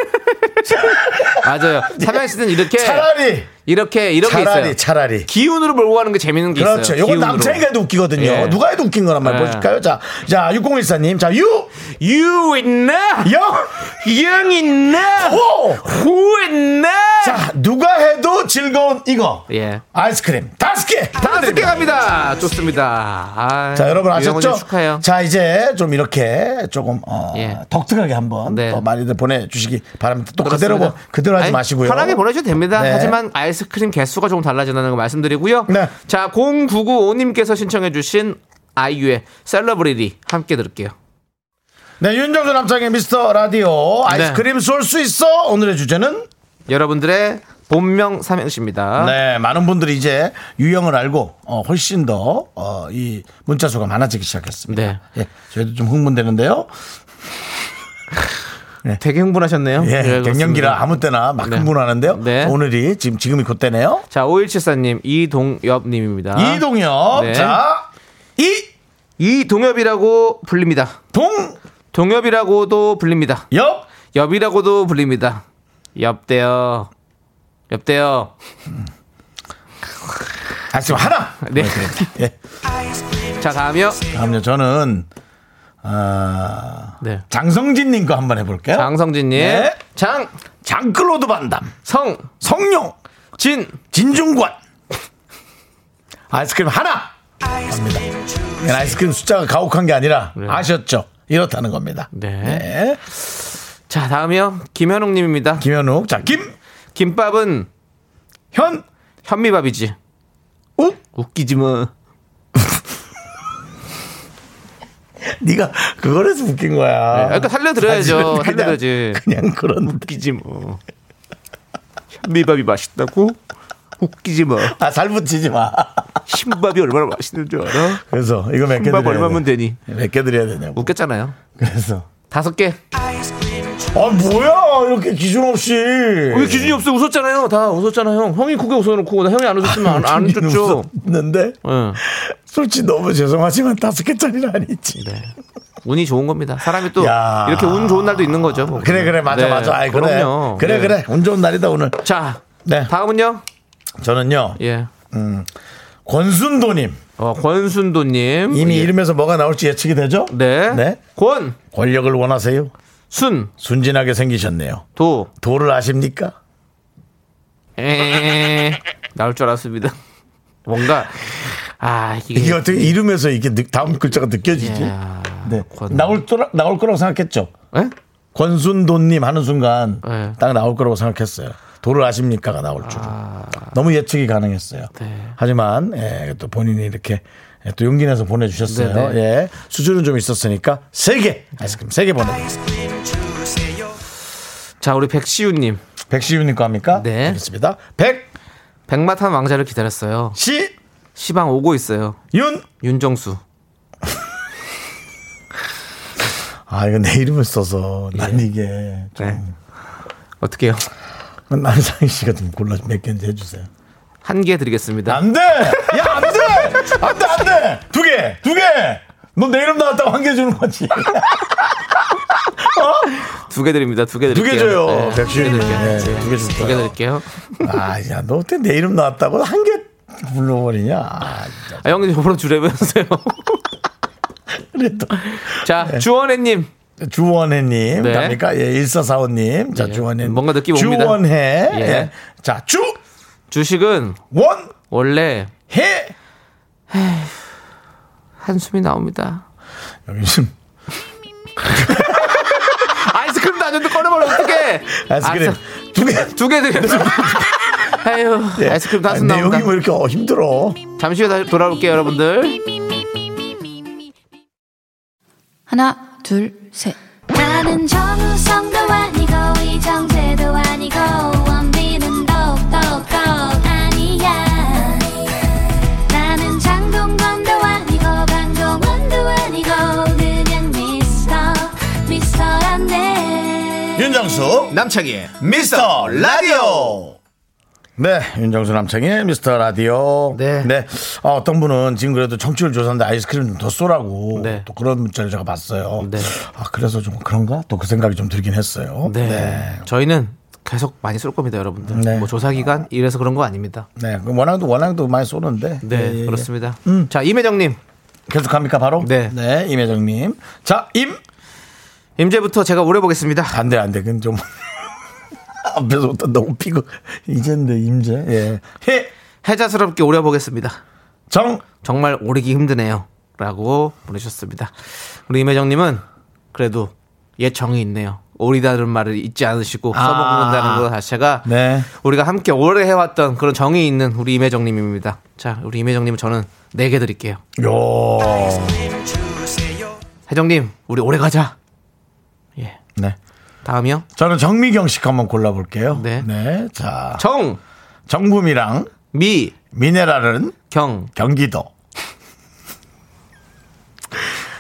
맞아요. 삼양시는 이렇게, 차라리, 이렇게, 이런 게 차라리, 있어요. 차라리. 기운으로 몰고 가는 게 재밌는 게 그렇죠. 있어요. 요건 기운으로. 남창이가 해도 웃기거든요. 예. 누가 해도 웃긴 거란 말 예. 보실까요? 자, 자, 6014님. 자, 유, 유 있나? 영, 영 있나? 호. 호 있나? 자, 누가 해도 즐거운 이거. 예. 아이스크림 다섯 개. 다섯 개 갑니다. 좋습니다. 아, 자, 여러분 아셨죠? 님 축하해요. 자, 이제 좀 이렇게 조금 어, 예. 독특하게 한번 네. 또 많이들 보내주시기 바랍니다. 또 그대로 뭐, 그렇습니다. 그대로 하지 아니, 마시고요. 편하게 보내주셔도 됩니다. 네. 하지만 아이스크림 개수가 조금 달라진다는 거 말씀드리고요. 네. 자, 0995님께서 신청해주신 아이유의 셀러브리티 함께 들을게요. 네, 윤정수 남창희의 미스터 라디오 아이스크림 쏠 수 있어. 오늘의 주제는 여러분들의 본명 삼행시입니다. 네, 많은 분들이 이제 유형을 알고 어, 훨씬 더 어, 이 문자 수가 많아지기 시작했습니다. 네. 예, 저희도 좀 흥분되는데요. 되게 흥분하셨네요. 예, 네, 갱년기라. 아무 때나 막 네. 흥분하는데요. 네. 오늘이 지금 지금이 그때네요. 자, 5174님, 이동엽 님입니다. 이동엽, 네. 자, 이, 이동엽이라고 불립니다. 동, 동엽이라고도 불립니다. 엽, 엽이라고도 불립니다. 엽대요. 엽대요. 아, 지금 하나. 네. 예. 자, 다음이요. 다음요, 저는, 아, 네. 장성진님 거 한번 해볼게요. 장성진님. 네. 장, 장클로드 반담, 성, 성룡, 진. 진중관. 아이스크림 하나! 갑니다. 아이스크림 숫자가 가혹한 게 아니라 아셨죠? 이렇다는 겁니다. 네. 네. 자, 다음이요. 김현웅님입니다. 김현욱, 자, 김, 김밥은 현, 현미밥이지. 욱. 웃기지 뭐. 네가 그걸 해서 웃긴 거야. 네, 그러니까 살려드려야죠. 살려드려야지. 그냥 그런. 웃기지 뭐. 현미밥이 맛있다고? 웃기지 뭐. 아, 살 붙이지 마. 흰밥이 얼마나 맛있는 줄 알아? 그래서 이거 몇 개 드려야 얼마면 돼? 되니? 몇 개 드려야 되냐고. 웃겼잖아요. 그래서. 다섯 개. 아, 뭐야. 이렇게 기준 없이. 왜 기준이 없어? 웃었잖아요. 다 웃었잖아요. 형이 크게 웃어놓고 나 형이 안 웃었으면 안, 안 웃었죠. 는데 예. 솔직히 너무 죄송하지만 다섯 개짜리는 아니지. 네. 운이 좋은 겁니다. 사람이 또 야. 이렇게 운 좋은 날도 있는 거죠. 뭐. 그래 그래 맞아 네, 맞아. 아이, 그래 그럼요. 그래 네. 그래 운 좋은 날이다 오늘. 자, 네 다음은요. 저는요 예. 권순도님 어, 권순도님. 이미 예. 이름에서 뭐가 나올지 예측이 되죠? 네. 네. 권, 권력을 원하세요? 순, 순진하게 생기셨네요. 도. 도를 아십니까? 에 나올 줄 알았습니다. 뭔가 아 이게, 이게 어떻게 이름에서 이게 느- 다음 글자가 느껴지지? 예. 네. 권. 나올 거라, 나올 거라고 생각했죠. 예? 권순도님 하는 순간 네. 딱 나올 거라고 생각했어요. 도를 아십니까가 나올 줄. 너무 예측이 가능했어요. 네. 하지만 예, 또 본인이 이렇게 예, 또 용기 내서 보내주셨어요. 네, 네. 예, 수준은 좀 있었으니까 세개 아이스크림 세 개 보내드립니다. 자 우리 백시우님 백시윤님 거 합니까? 네. 알겠습니다. 백, 백마탄 왕자를 기다렸어요. 시, 시방 오고 있어요. 윤. 윤정수. 아, 이거 내 이름을 써서 난 이게 좀. 네. 어떻게요? 남상희 씨가 좀 골라 몇 개인지 해주세요. 한 개 드리겠습니다. 안 돼! 야, 안 돼! 안 돼, 안 돼! 두 개! 두 개! 너내 이름 나왔다고 한 개 주는 거지. 두 개 드립니다. 두개두 드릴게요. 개 줘요. 네. 두개 드릴게요. 네, 네, 두개 줄 두개. 드릴게요. 아, 야, 너 어떻게 내 이름 나왔다고 한 개 불러버리냐. 아. 아, 형님 저번에 주래면서요. 그래도. 자 주원혜님. 주원혜님. 네. 갑니까? 예, 1445님. 자, 예, 주원혜. 뭔가 느낌 옵니다. 주원혜. 예. 예. 자, 주, 주식은 원, 원래 해. 한숨이 나옵니다. 여기 지금 안 줬는데 꺼내버려 어떡해. 아이스크림 알았어. 두 개. 두개 드렸습니다. 아유, 예. 아이스크림 다섯 나온다. 내용이 뭐 이렇게 어, 힘들어. 잠시 후에 다시 돌아올게요, 여러분들. 하나, 둘, 셋. 나는 정우성도 아니고 이정재도 아니고 윤정수 남창희의 미스터 라디오. 네, 윤정수 남창의 미스터 라디오. 네. 어, 어떤 분은 지금 그래도 청취율 조사인데 아이스크림 좀 더 쏘라고 네. 또 그런 문자를 제가 봤어요. 네. 아, 그래서 좀 그런가? 또 그 생각이 좀 들긴 했어요. 네. 저희는 계속 많이 쏠 겁니다, 여러분들. 네. 뭐 조사 기간 이래서 그런 거 아닙니다. 네. 그 원앙도 원앙도 많이 쏘는데. 네, 예, 예, 예. 그렇습니다. 자, 임혜정 님. 계속 합니까, 바로? 네. 네, 임혜정님. 자, 임! 임제부터 제가 오래 보겠습니다. 안 돼, 안 돼. 그건 좀. 앞에서부터 너무 피고. 이젠데, 임재. 예. 해! 해자스럽게 오래 보겠습니다. 정! 정말 오르기 힘드네요. 라고 보내주셨습니다. 우리 임혜정님은 그래도 옛 정이 있네요. 오리다는 말을 잊지 않으시고 아. 써먹는다는 것 자체가 네. 우리가 함께 오래 해왔던 그런 정이 있는 우리 임혜정님입니다. 자, 우리 임혜정님은 저는 4개 드릴게요. 요. 혜정님, 우리 오래 가자. 예. 네. 다음이요. 저는 정미경 씨 한번 골라볼게요. 네. 자, 정, 정붐이랑 미, 미네랄은 경. 경기도.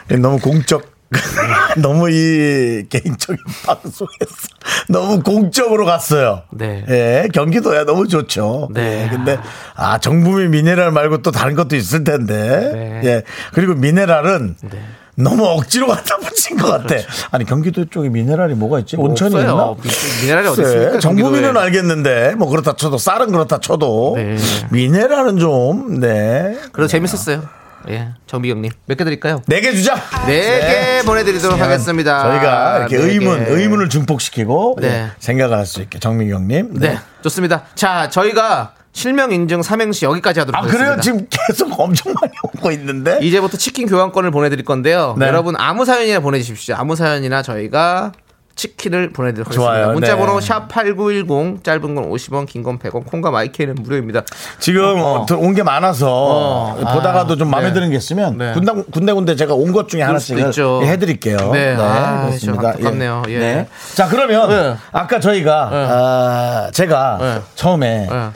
너무 공적. 너무 이 개인적인 방송에서 너무 공적으로 갔어요. 네. 예, 경기도야 너무 좋죠. 네. 예, 근데 아 정부미 미네랄 말고 또 다른 것도 있을 텐데. 네. 예. 그리고 미네랄은 네. 너무 억지로 갖다 붙인 것 같아. 아니 경기도 쪽에 미네랄이 뭐가 있지? 온천이 없어요. 있나? 미- 미네랄이 어디 있습니까, 정부미는 경기도에. 알겠는데 뭐 그렇다 쳐도 쌀은 그렇다 쳐도 네. 미네랄은 좀 네. 그래도 재밌었어요. 예. 정미경님. 몇 개 드릴까요? 네 개 주자. 네개 보내드리도록 하겠습니다. 저희가 이렇게 네 의문, 개. 의문을 증폭시키고 네. 예, 생각을 할 수 있게 정민경님. 네. 좋습니다. 자, 저희가 실명 인증 삼행시 여기까지 하도록 아 하겠습니다. 그래요? 지금 계속 엄청 많이 오고 있는데. 이제부터 치킨 교환권을 보내드릴 건데요. 네. 여러분 아무 사연이나 보내주십시오. 아무 사연이나 저희가 치킨을 보내드리도록 하겠습니다. 좋아요. 문자번호 네. 샵8910 짧은 건 50원 긴 건 100원 콩과 마이크는 무료입니다. 지금 어. 온게 많아서 어. 보다가도 좀 마음에 네. 드는 게 있으면 네. 군데 군데 군데 제가 온 것 중에 하나씩 있죠. 해드릴게요. 네. 아, 그렇습니다. 좀 안타깝네요. 예. 네. 자 그러면 네. 아까 저희가 네. 아, 제가 네. 처음에 네.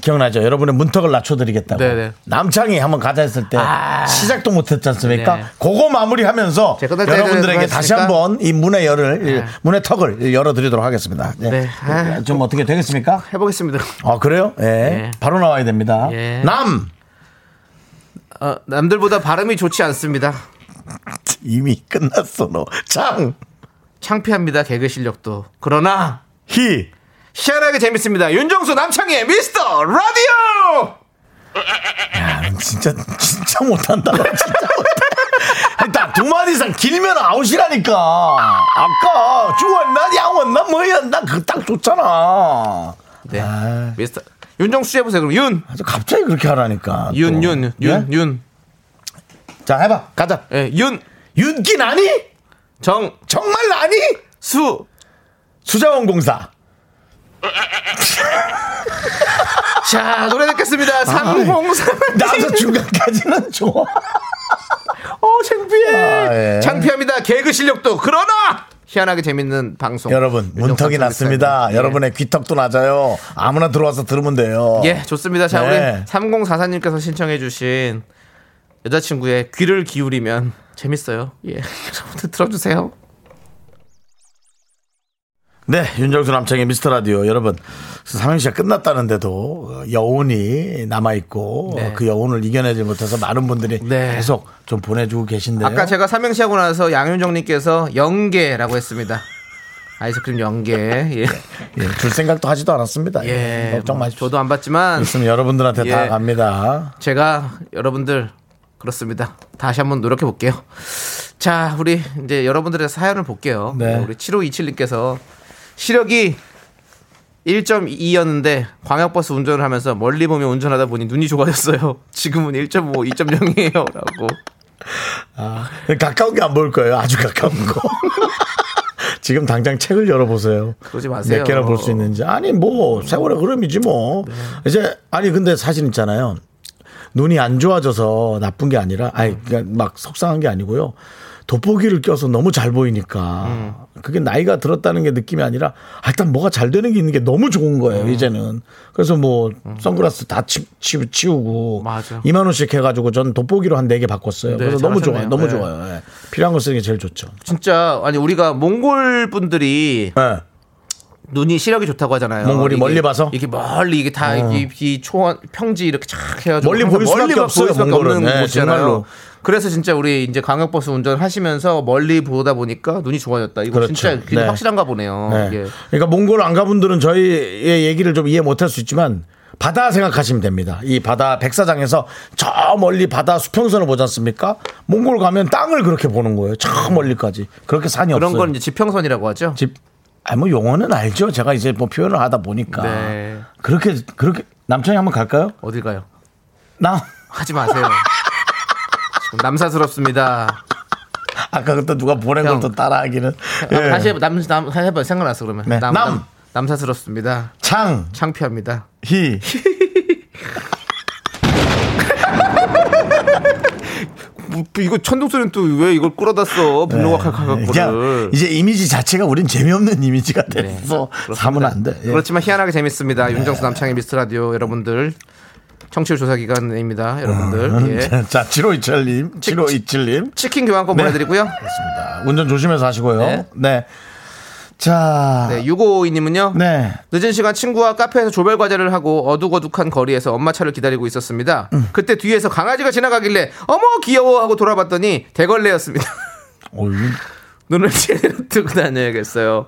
기억나죠? 여러분의 문턱을 낮춰드리겠다고. 네, 네. 남창이 한번 가자 했을 때 아. 시작도 못했지 않습니까? 네. 그거 마무리하면서 여러분들에게. 다시 한번 이 문의 열을, 네. 문의 턱을 열어드리도록 하겠습니다. 네. 네. 아, 좀 어떻게 되겠습니까? 해보겠습니다. 아 그래요? 예. 네. 바로 나와야 됩니다. 예. 남 어, 남들보다 발음이 좋지 않습니다. 이미 끝났어 너. 장 창피합니다. 개그 실력도. 그러나 희. 희한하게 재밌습니다. 윤정수 남창의 미스터 라디오. 야, 넌 진짜 진짜 못한다. 너 진짜 못해. 일단 두 마디 이상 길면 아웃이라니까. 아까 주웠나 양웠나 뭐였나 그거 딱 좋잖아. 네. 아. 미스터 윤정수 해보세요. 그럼 윤. 아주 갑자기 그렇게 하라니까. 또. 윤, 윤, 윤, 예? 윤. 자 해봐. 가자. 예, 윤. 윤기 나니? 정. 정말 나니? 수. 수자원공사. 자, 노래 아, 듣겠습니다. 303. 나도 중간까지는 좋아. 어, 창피해. 아, 예. 창피합니다. 개그 실력도. 그러나 희한하게 재밌는 방송. 여러분 문턱이 났습니다. 예. 여러분의 귀턱도 낮아요. 아무나 들어와서 들으면 돼요. 예, 좋습니다. 자, 네. 우리 3044님께서 신청해주신 여자친구의 귀를 기울이면 재밌어요. 예. 여러분들 들어주세요. 네, 윤정수 남창의 미스터 라디오 여러분 삼행시가 끝났다는데도 여운이 남아 있고 네. 그 여운을 이겨내지 못해서 많은 분들이 네. 계속 좀 보내주고 계신데요. 아까 제가 삼행시 하고 나서 양윤정님께서 영계라고 했습니다. 아이스크림 영계. 예. 예, 줄 생각도 하지도 않았습니다. 예. 걱정 뭐 마십시오. 저도 안 받지만 있으면 여러분들한테 다 예. 갑니다. 제가 여러분들 그렇습니다. 다시 한번 노력해 볼게요. 자, 우리 이제 여러분들의 사연을 볼게요. 네. 우리 7527님께서 시력이 1.2였는데 광역버스 운전을 하면서 멀리 보며 운전하다 보니 눈이 좋아졌어요. 지금은 1.5, 2.0이에요. 라고. 아, 가까운 게 안 보일 거예요. 아주 가까운 거. 지금 당장 책을 열어보세요. 그러지 마세요. 몇 개나 볼 수 있는지. 아니, 뭐, 세월의 흐름이지 뭐. 네. 이제, 아니, 근데 사실 있잖아요. 눈이 안 좋아져서 나쁜 게 아니라, 아니, 그러니까 막 속상한 게 아니고요. 돋보기를 껴서 너무 잘 보이니까 그게 나이가 들었다는 게 느낌이 아니라 아, 일단 뭐가 잘 되는 게 있는 게 너무 좋은 거예요 이제는 그래서 뭐 선글라스 다 치, 치, 맞아. 2만 원씩 해가지고 전 돋보기로 한 네 개 바꿨어요 네, 그래서 너무. 좋아요 너무 네. 좋아요 예. 필요한 거 쓰는 게 제일 좋죠 진짜 아니 우리가 몽골 분들이 예. 눈이 시력이 좋다고 하잖아요. 몽골이 멀리 봐서? 어. 이게 멀리 이게 다 이, 이 초원 평지 이렇게 쫙 해가지고 멀리 보일 수밖에 멀리 봐- 없어요, 보일 수밖에. 없는 네, 곳이잖아요. 정말로. 그래서 진짜 우리 이제 광역버스 운전하시면서 멀리 보다 보니까 눈이 좋아졌다. 이거 그렇죠. 진짜 네. 확실한가 보네요. 네. 예. 그러니까 몽골 안 가분들은 저희의 얘기를 좀 이해 못할 수 있지만 바다 생각하시면 됩니다. 이 바다 백사장에서 저 멀리 바다 수평선을 보지 않습니까? 몽골 가면 땅을 그렇게 보는 거예요. 저 멀리까지. 그렇게 산이 그런 없어요. 건 이제 지평선이라고 하죠. 집, 아, 뭐 용어는 알죠. 제가 이제 뭐 표현을 하다 보니까. 네. 그렇게, 그렇게, 남편이 한번 갈까요? 어딜 가요? 나, 하지 마세요. 남사스럽습니다. 아까 그때 누가 보낸 형. 걸또 따라하기는. 아, 예. 다시 해봐. 남, 남, 해봐. 생각났어 그러면. 네. 남, 남. 남. 남사스럽습니다. 창, 창피합니다. 희. 뭐, 이거 천둥소리는 또 왜 이걸 끌어다 써? 분노가 칼칼 그냥 갖고를. 이제 이미지 자체가 우린 재미없는 이미지가 네, 돼서 사면 안 돼. 예. 그렇지만 희한하게 재밌습니다. 윤정수 남창의 미스터 라디오 여러분들 청취율 조사 기간입니다. 여러분들 예. 자, 7527님, 7527님. 치킨 교환권 네. 보내드리고요. 그렇습니다. 운전 조심해서 하시고요. 네. 네. 자. 네, 6552님은요. 네. 늦은 시간 친구와 카페에서 조별 과제를 하고 어둑어둑한 거리에서 엄마 차를 기다리고 있었습니다. 음. 그때 뒤에서 강아지가 지나가길래 어머 귀여워 하고 돌아봤더니 대걸레였습니다. 어이, 눈을 제대로 뜨고 다녀야겠어요.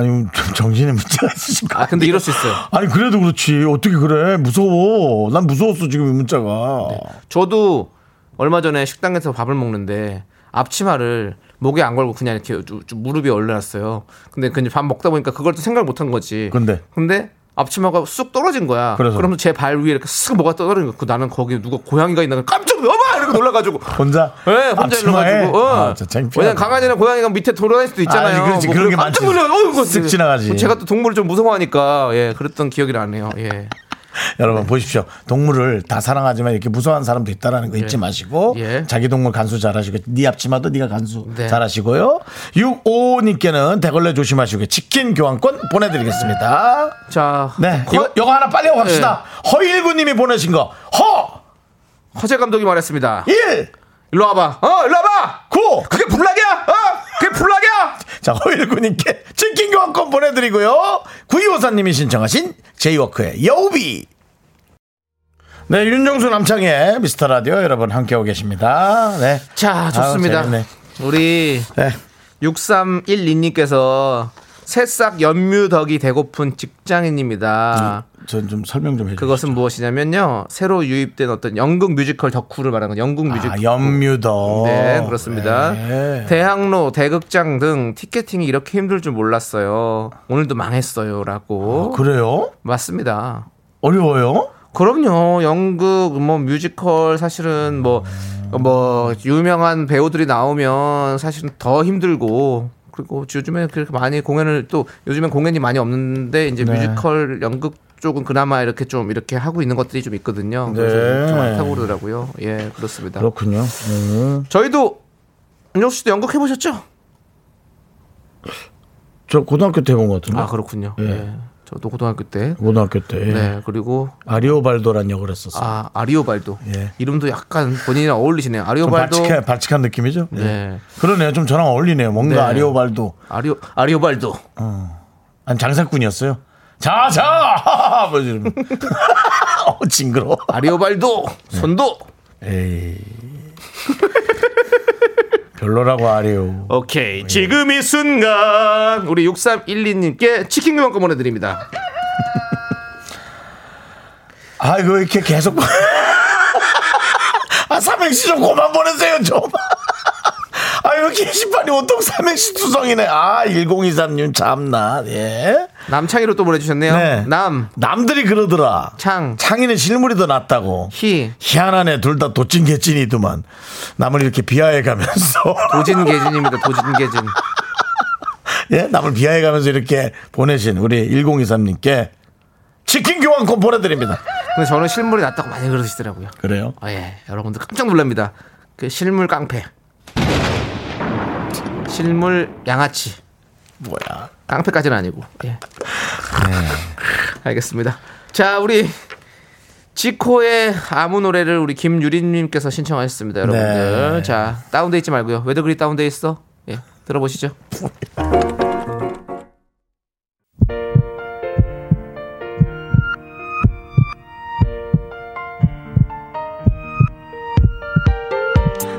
아니, 좀 정신에 문제가 있으신 거아 근데 이럴 수 있어요. 아니, 그래도 그렇지. 어떻게 그래. 무서워. 난 무서웠어, 지금 이 문자가. 저도 얼마 전에 식당에서 밥을 먹는데 앞치마를 목에 안 걸고 그냥 이렇게 좀- 좀 무릎 위에 올려놨어요. 근데 그냥 밥 먹다 보니까 그걸 또 생각을 못한 거지. 근데? 근데 앞치마가 쑥 떨어진 거야. 그래서? 그러면서 제발 위에 이렇게 쓱 뭐가 떨어진 거야. 그 나는 거기 누가 고양이가 있나 깜짝 어마 이렇게 놀라가지고. 혼자? 네, 혼자 앞치마에? 일어나가지고. 어. 아. 왜냐면 강아지나 고양이가 밑에 돌아다닐 수도 있잖아요. 아니, 그렇지. 뭐 그런 게 깜짝. 놀라. 어, 이거 쓱 지나가지. 제가 또 동물을 좀 무서워하니까 예, 그랬던 기억이 나네요. 예. 여러분 보십시오. 동물을 다 사랑하지만 이렇게 무서워하는 사람도 있다라는 거 잊지 마시고 예. 자기 동물 간수 잘하시고 네 앞치마도 네가 간수 네. 잘하시고요. 655님께는 대걸레 조심하시고 치킨 교환권 보내드리겠습니다. 자, 네, 허, 이거, 이거 하나 빨리 갑시다. 허일구님이 보내신 거 허! 허재 감독이 말했습니다. 1! 일로 와봐. 어, 일로 와봐. 9! 그게 불락이야. 어, 그게 불락이야. 자, 허일구님께 치킨 교환권 보내드리고요. 9254님이 신청하신 제이워크의 여우비. 네, 윤정수 남창의 미스터 라디오 여러분 함께하고 계십니다. 네. 자, 좋습니다. 아유. 우리 네. 6312님께서 새싹 연뮤덕이 되고픈 직장인입니다. 전 좀 설명 좀 해주세요. 그것은 무엇이냐면요. 새로 유입된 어떤 연극 뮤지컬 덕후를 말하는 거. 연극 뮤지컬. 아, 연뮤덕. 네, 그렇습니다. 네. 대학로, 대극장 등 티켓팅이 이렇게 힘들 줄 몰랐어요. 오늘도 망했어요. 라고. 그래요? 맞습니다. 어려워요? 그럼요. 연극, 뭐 뮤지컬 사실은 뭐, 뭐 유명한 배우들이 나오면 사실은 더 힘들고 그리고 요즘에 그렇게 많이 공연을 또 요즘엔 공연이 많이 없는데 이제 네. 뮤지컬 연극 쪽은 그나마 이렇게 좀 이렇게 하고 있는 것들이 좀 있거든요. 그래서 네. 좀 많다고 그러더라고요. 예, 그렇습니다. 그렇군요. 음. 저희도 윤정수 씨도 연극 해보셨죠? 저 고등학교 때 해본 것 같은데. 아 그렇군요. 예. 예. 저도 고등학교 때. 고등학교 때. 네. 그리고 아리오발도란 역을 했었어요. 아 아리오발도. 예. 이름도 약간 본인이랑 어울리시네요. 좀 아리오발도. 발칙한, 발칙한 느낌이죠? 예. 네. 그러네요. 좀 저랑 어울리네요. 뭔가 네. 아리오발도. 아리오 아리오발도. 아니, 장사꾼이었어요. 자, 자! 뭐. 어, 징그러워. 아리오발도 손도. 에이. 별로라고 아리오. 오케이. 지금 이 순간 우리 6312님께 치킨 교환권 보내드립니다. 아, 이거 이렇게 계속. 아, 삼행시 좀 그만 보내세요, 좀. 아, 이거 게시판이 온통 삼행시 투성이네. 아, 1023님 참나, 예. 남창희로 또 보내주셨네요. 네. 남, 남들이 그러더라. 창, 창이는 실물이 더 낫다고. 희, 희한하네, 둘 다 도찐 개찐이더만. 남을 이렇게 비하해 가면서. 도진계진입니다. 도진계진. 예, 남을 비하해 가면서 이렇게 보내신 우리 1023님께 치킨 교환권 보내드립니다. 근데 저는 실물이 낫다고 많이 그러시더라고요. 그래요? 아, 예, 여러분들 깜짝 놀랍니다. 그 실물 깡패, 실물 양아치, 뭐야? 깡패까지는 아니고. 예. 알겠습니다. 자, 우리 지코의 아무 노래를 우리 김유린님께서 신청하셨습니다, 여러분들. 네. 자, 다운돼 있지 말고요. 왜도 그리 다운돼 있어? 예, 들어보시죠.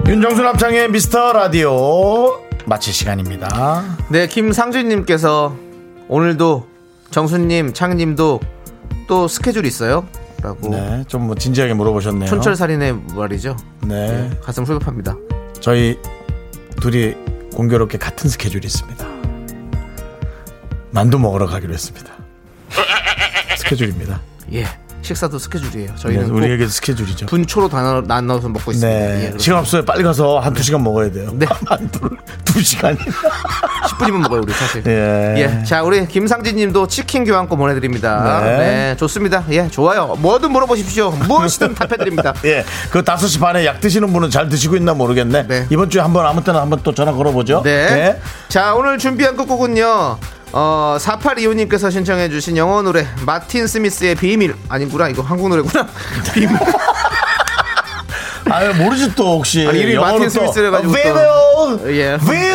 윤정수 남창의 미스터 라디오 마칠 시간입니다. 네, 김상준님께서 오늘도 정수님, 창님도 또 스케줄 있어요? 라고. 네, 좀 뭐 진지하게 물어보셨네요. 촌철살인의 말이죠. 네, 가슴 훌급합니다. 저희 둘이 공교롭게 같은 스케줄이 있습니다. 만두 먹으러 가기로 했습니다. 스케줄입니다. 예. 식사도 스케줄이에요. 네, 저희는 꼭 우리에게도 스케줄이죠. 분초로 나눠, 나눠서 먹고 있습니다. 네, 예. 시간 없어요. 빨리 가서 한 두 시간 먹어야 돼요. 네. 만두를 두 시간이. 10분이면 먹어요, 우리 사실. 예. 예. 자, 우리 김상진 님도 치킨 교환권 보내드립니다. 네. 네. 좋습니다. 예, 좋아요. 뭐든 물어보십시오. 무엇이든 답해드립니다. 예, 그 5시 반에 약 드시는 분은 잘 드시고 있나 모르겠네. 네. 이번 주에 한번 아무 때나 한번 또 전화 걸어보죠. 네. 자, 오늘 준비한 끝곡은요. 어, 4825님께서 신청해주신 영어 노래, 마틴 스미스의 비밀. 아니구나, 이거 한국 노래구나. 비밀. 아유, 모르지 또 혹시. 아니, 이름이 마틴 또 스미스래가지고 또. 비밀! 예. 비밀!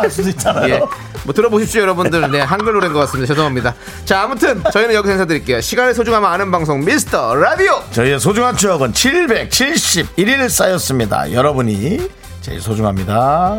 할 수도 있잖아요. 예. 뭐 들어보십시오, 여러분들. 네, 한글 노래인 것 같습니다. 죄송합니다. 자, 아무튼 저희는 여기서 인사드릴게요. 시간의 소중함을 아는 방송, 미스터 라디오! 저희의 소중한 추억은 771일 쌓였습니다. 여러분이 제일 소중합니다.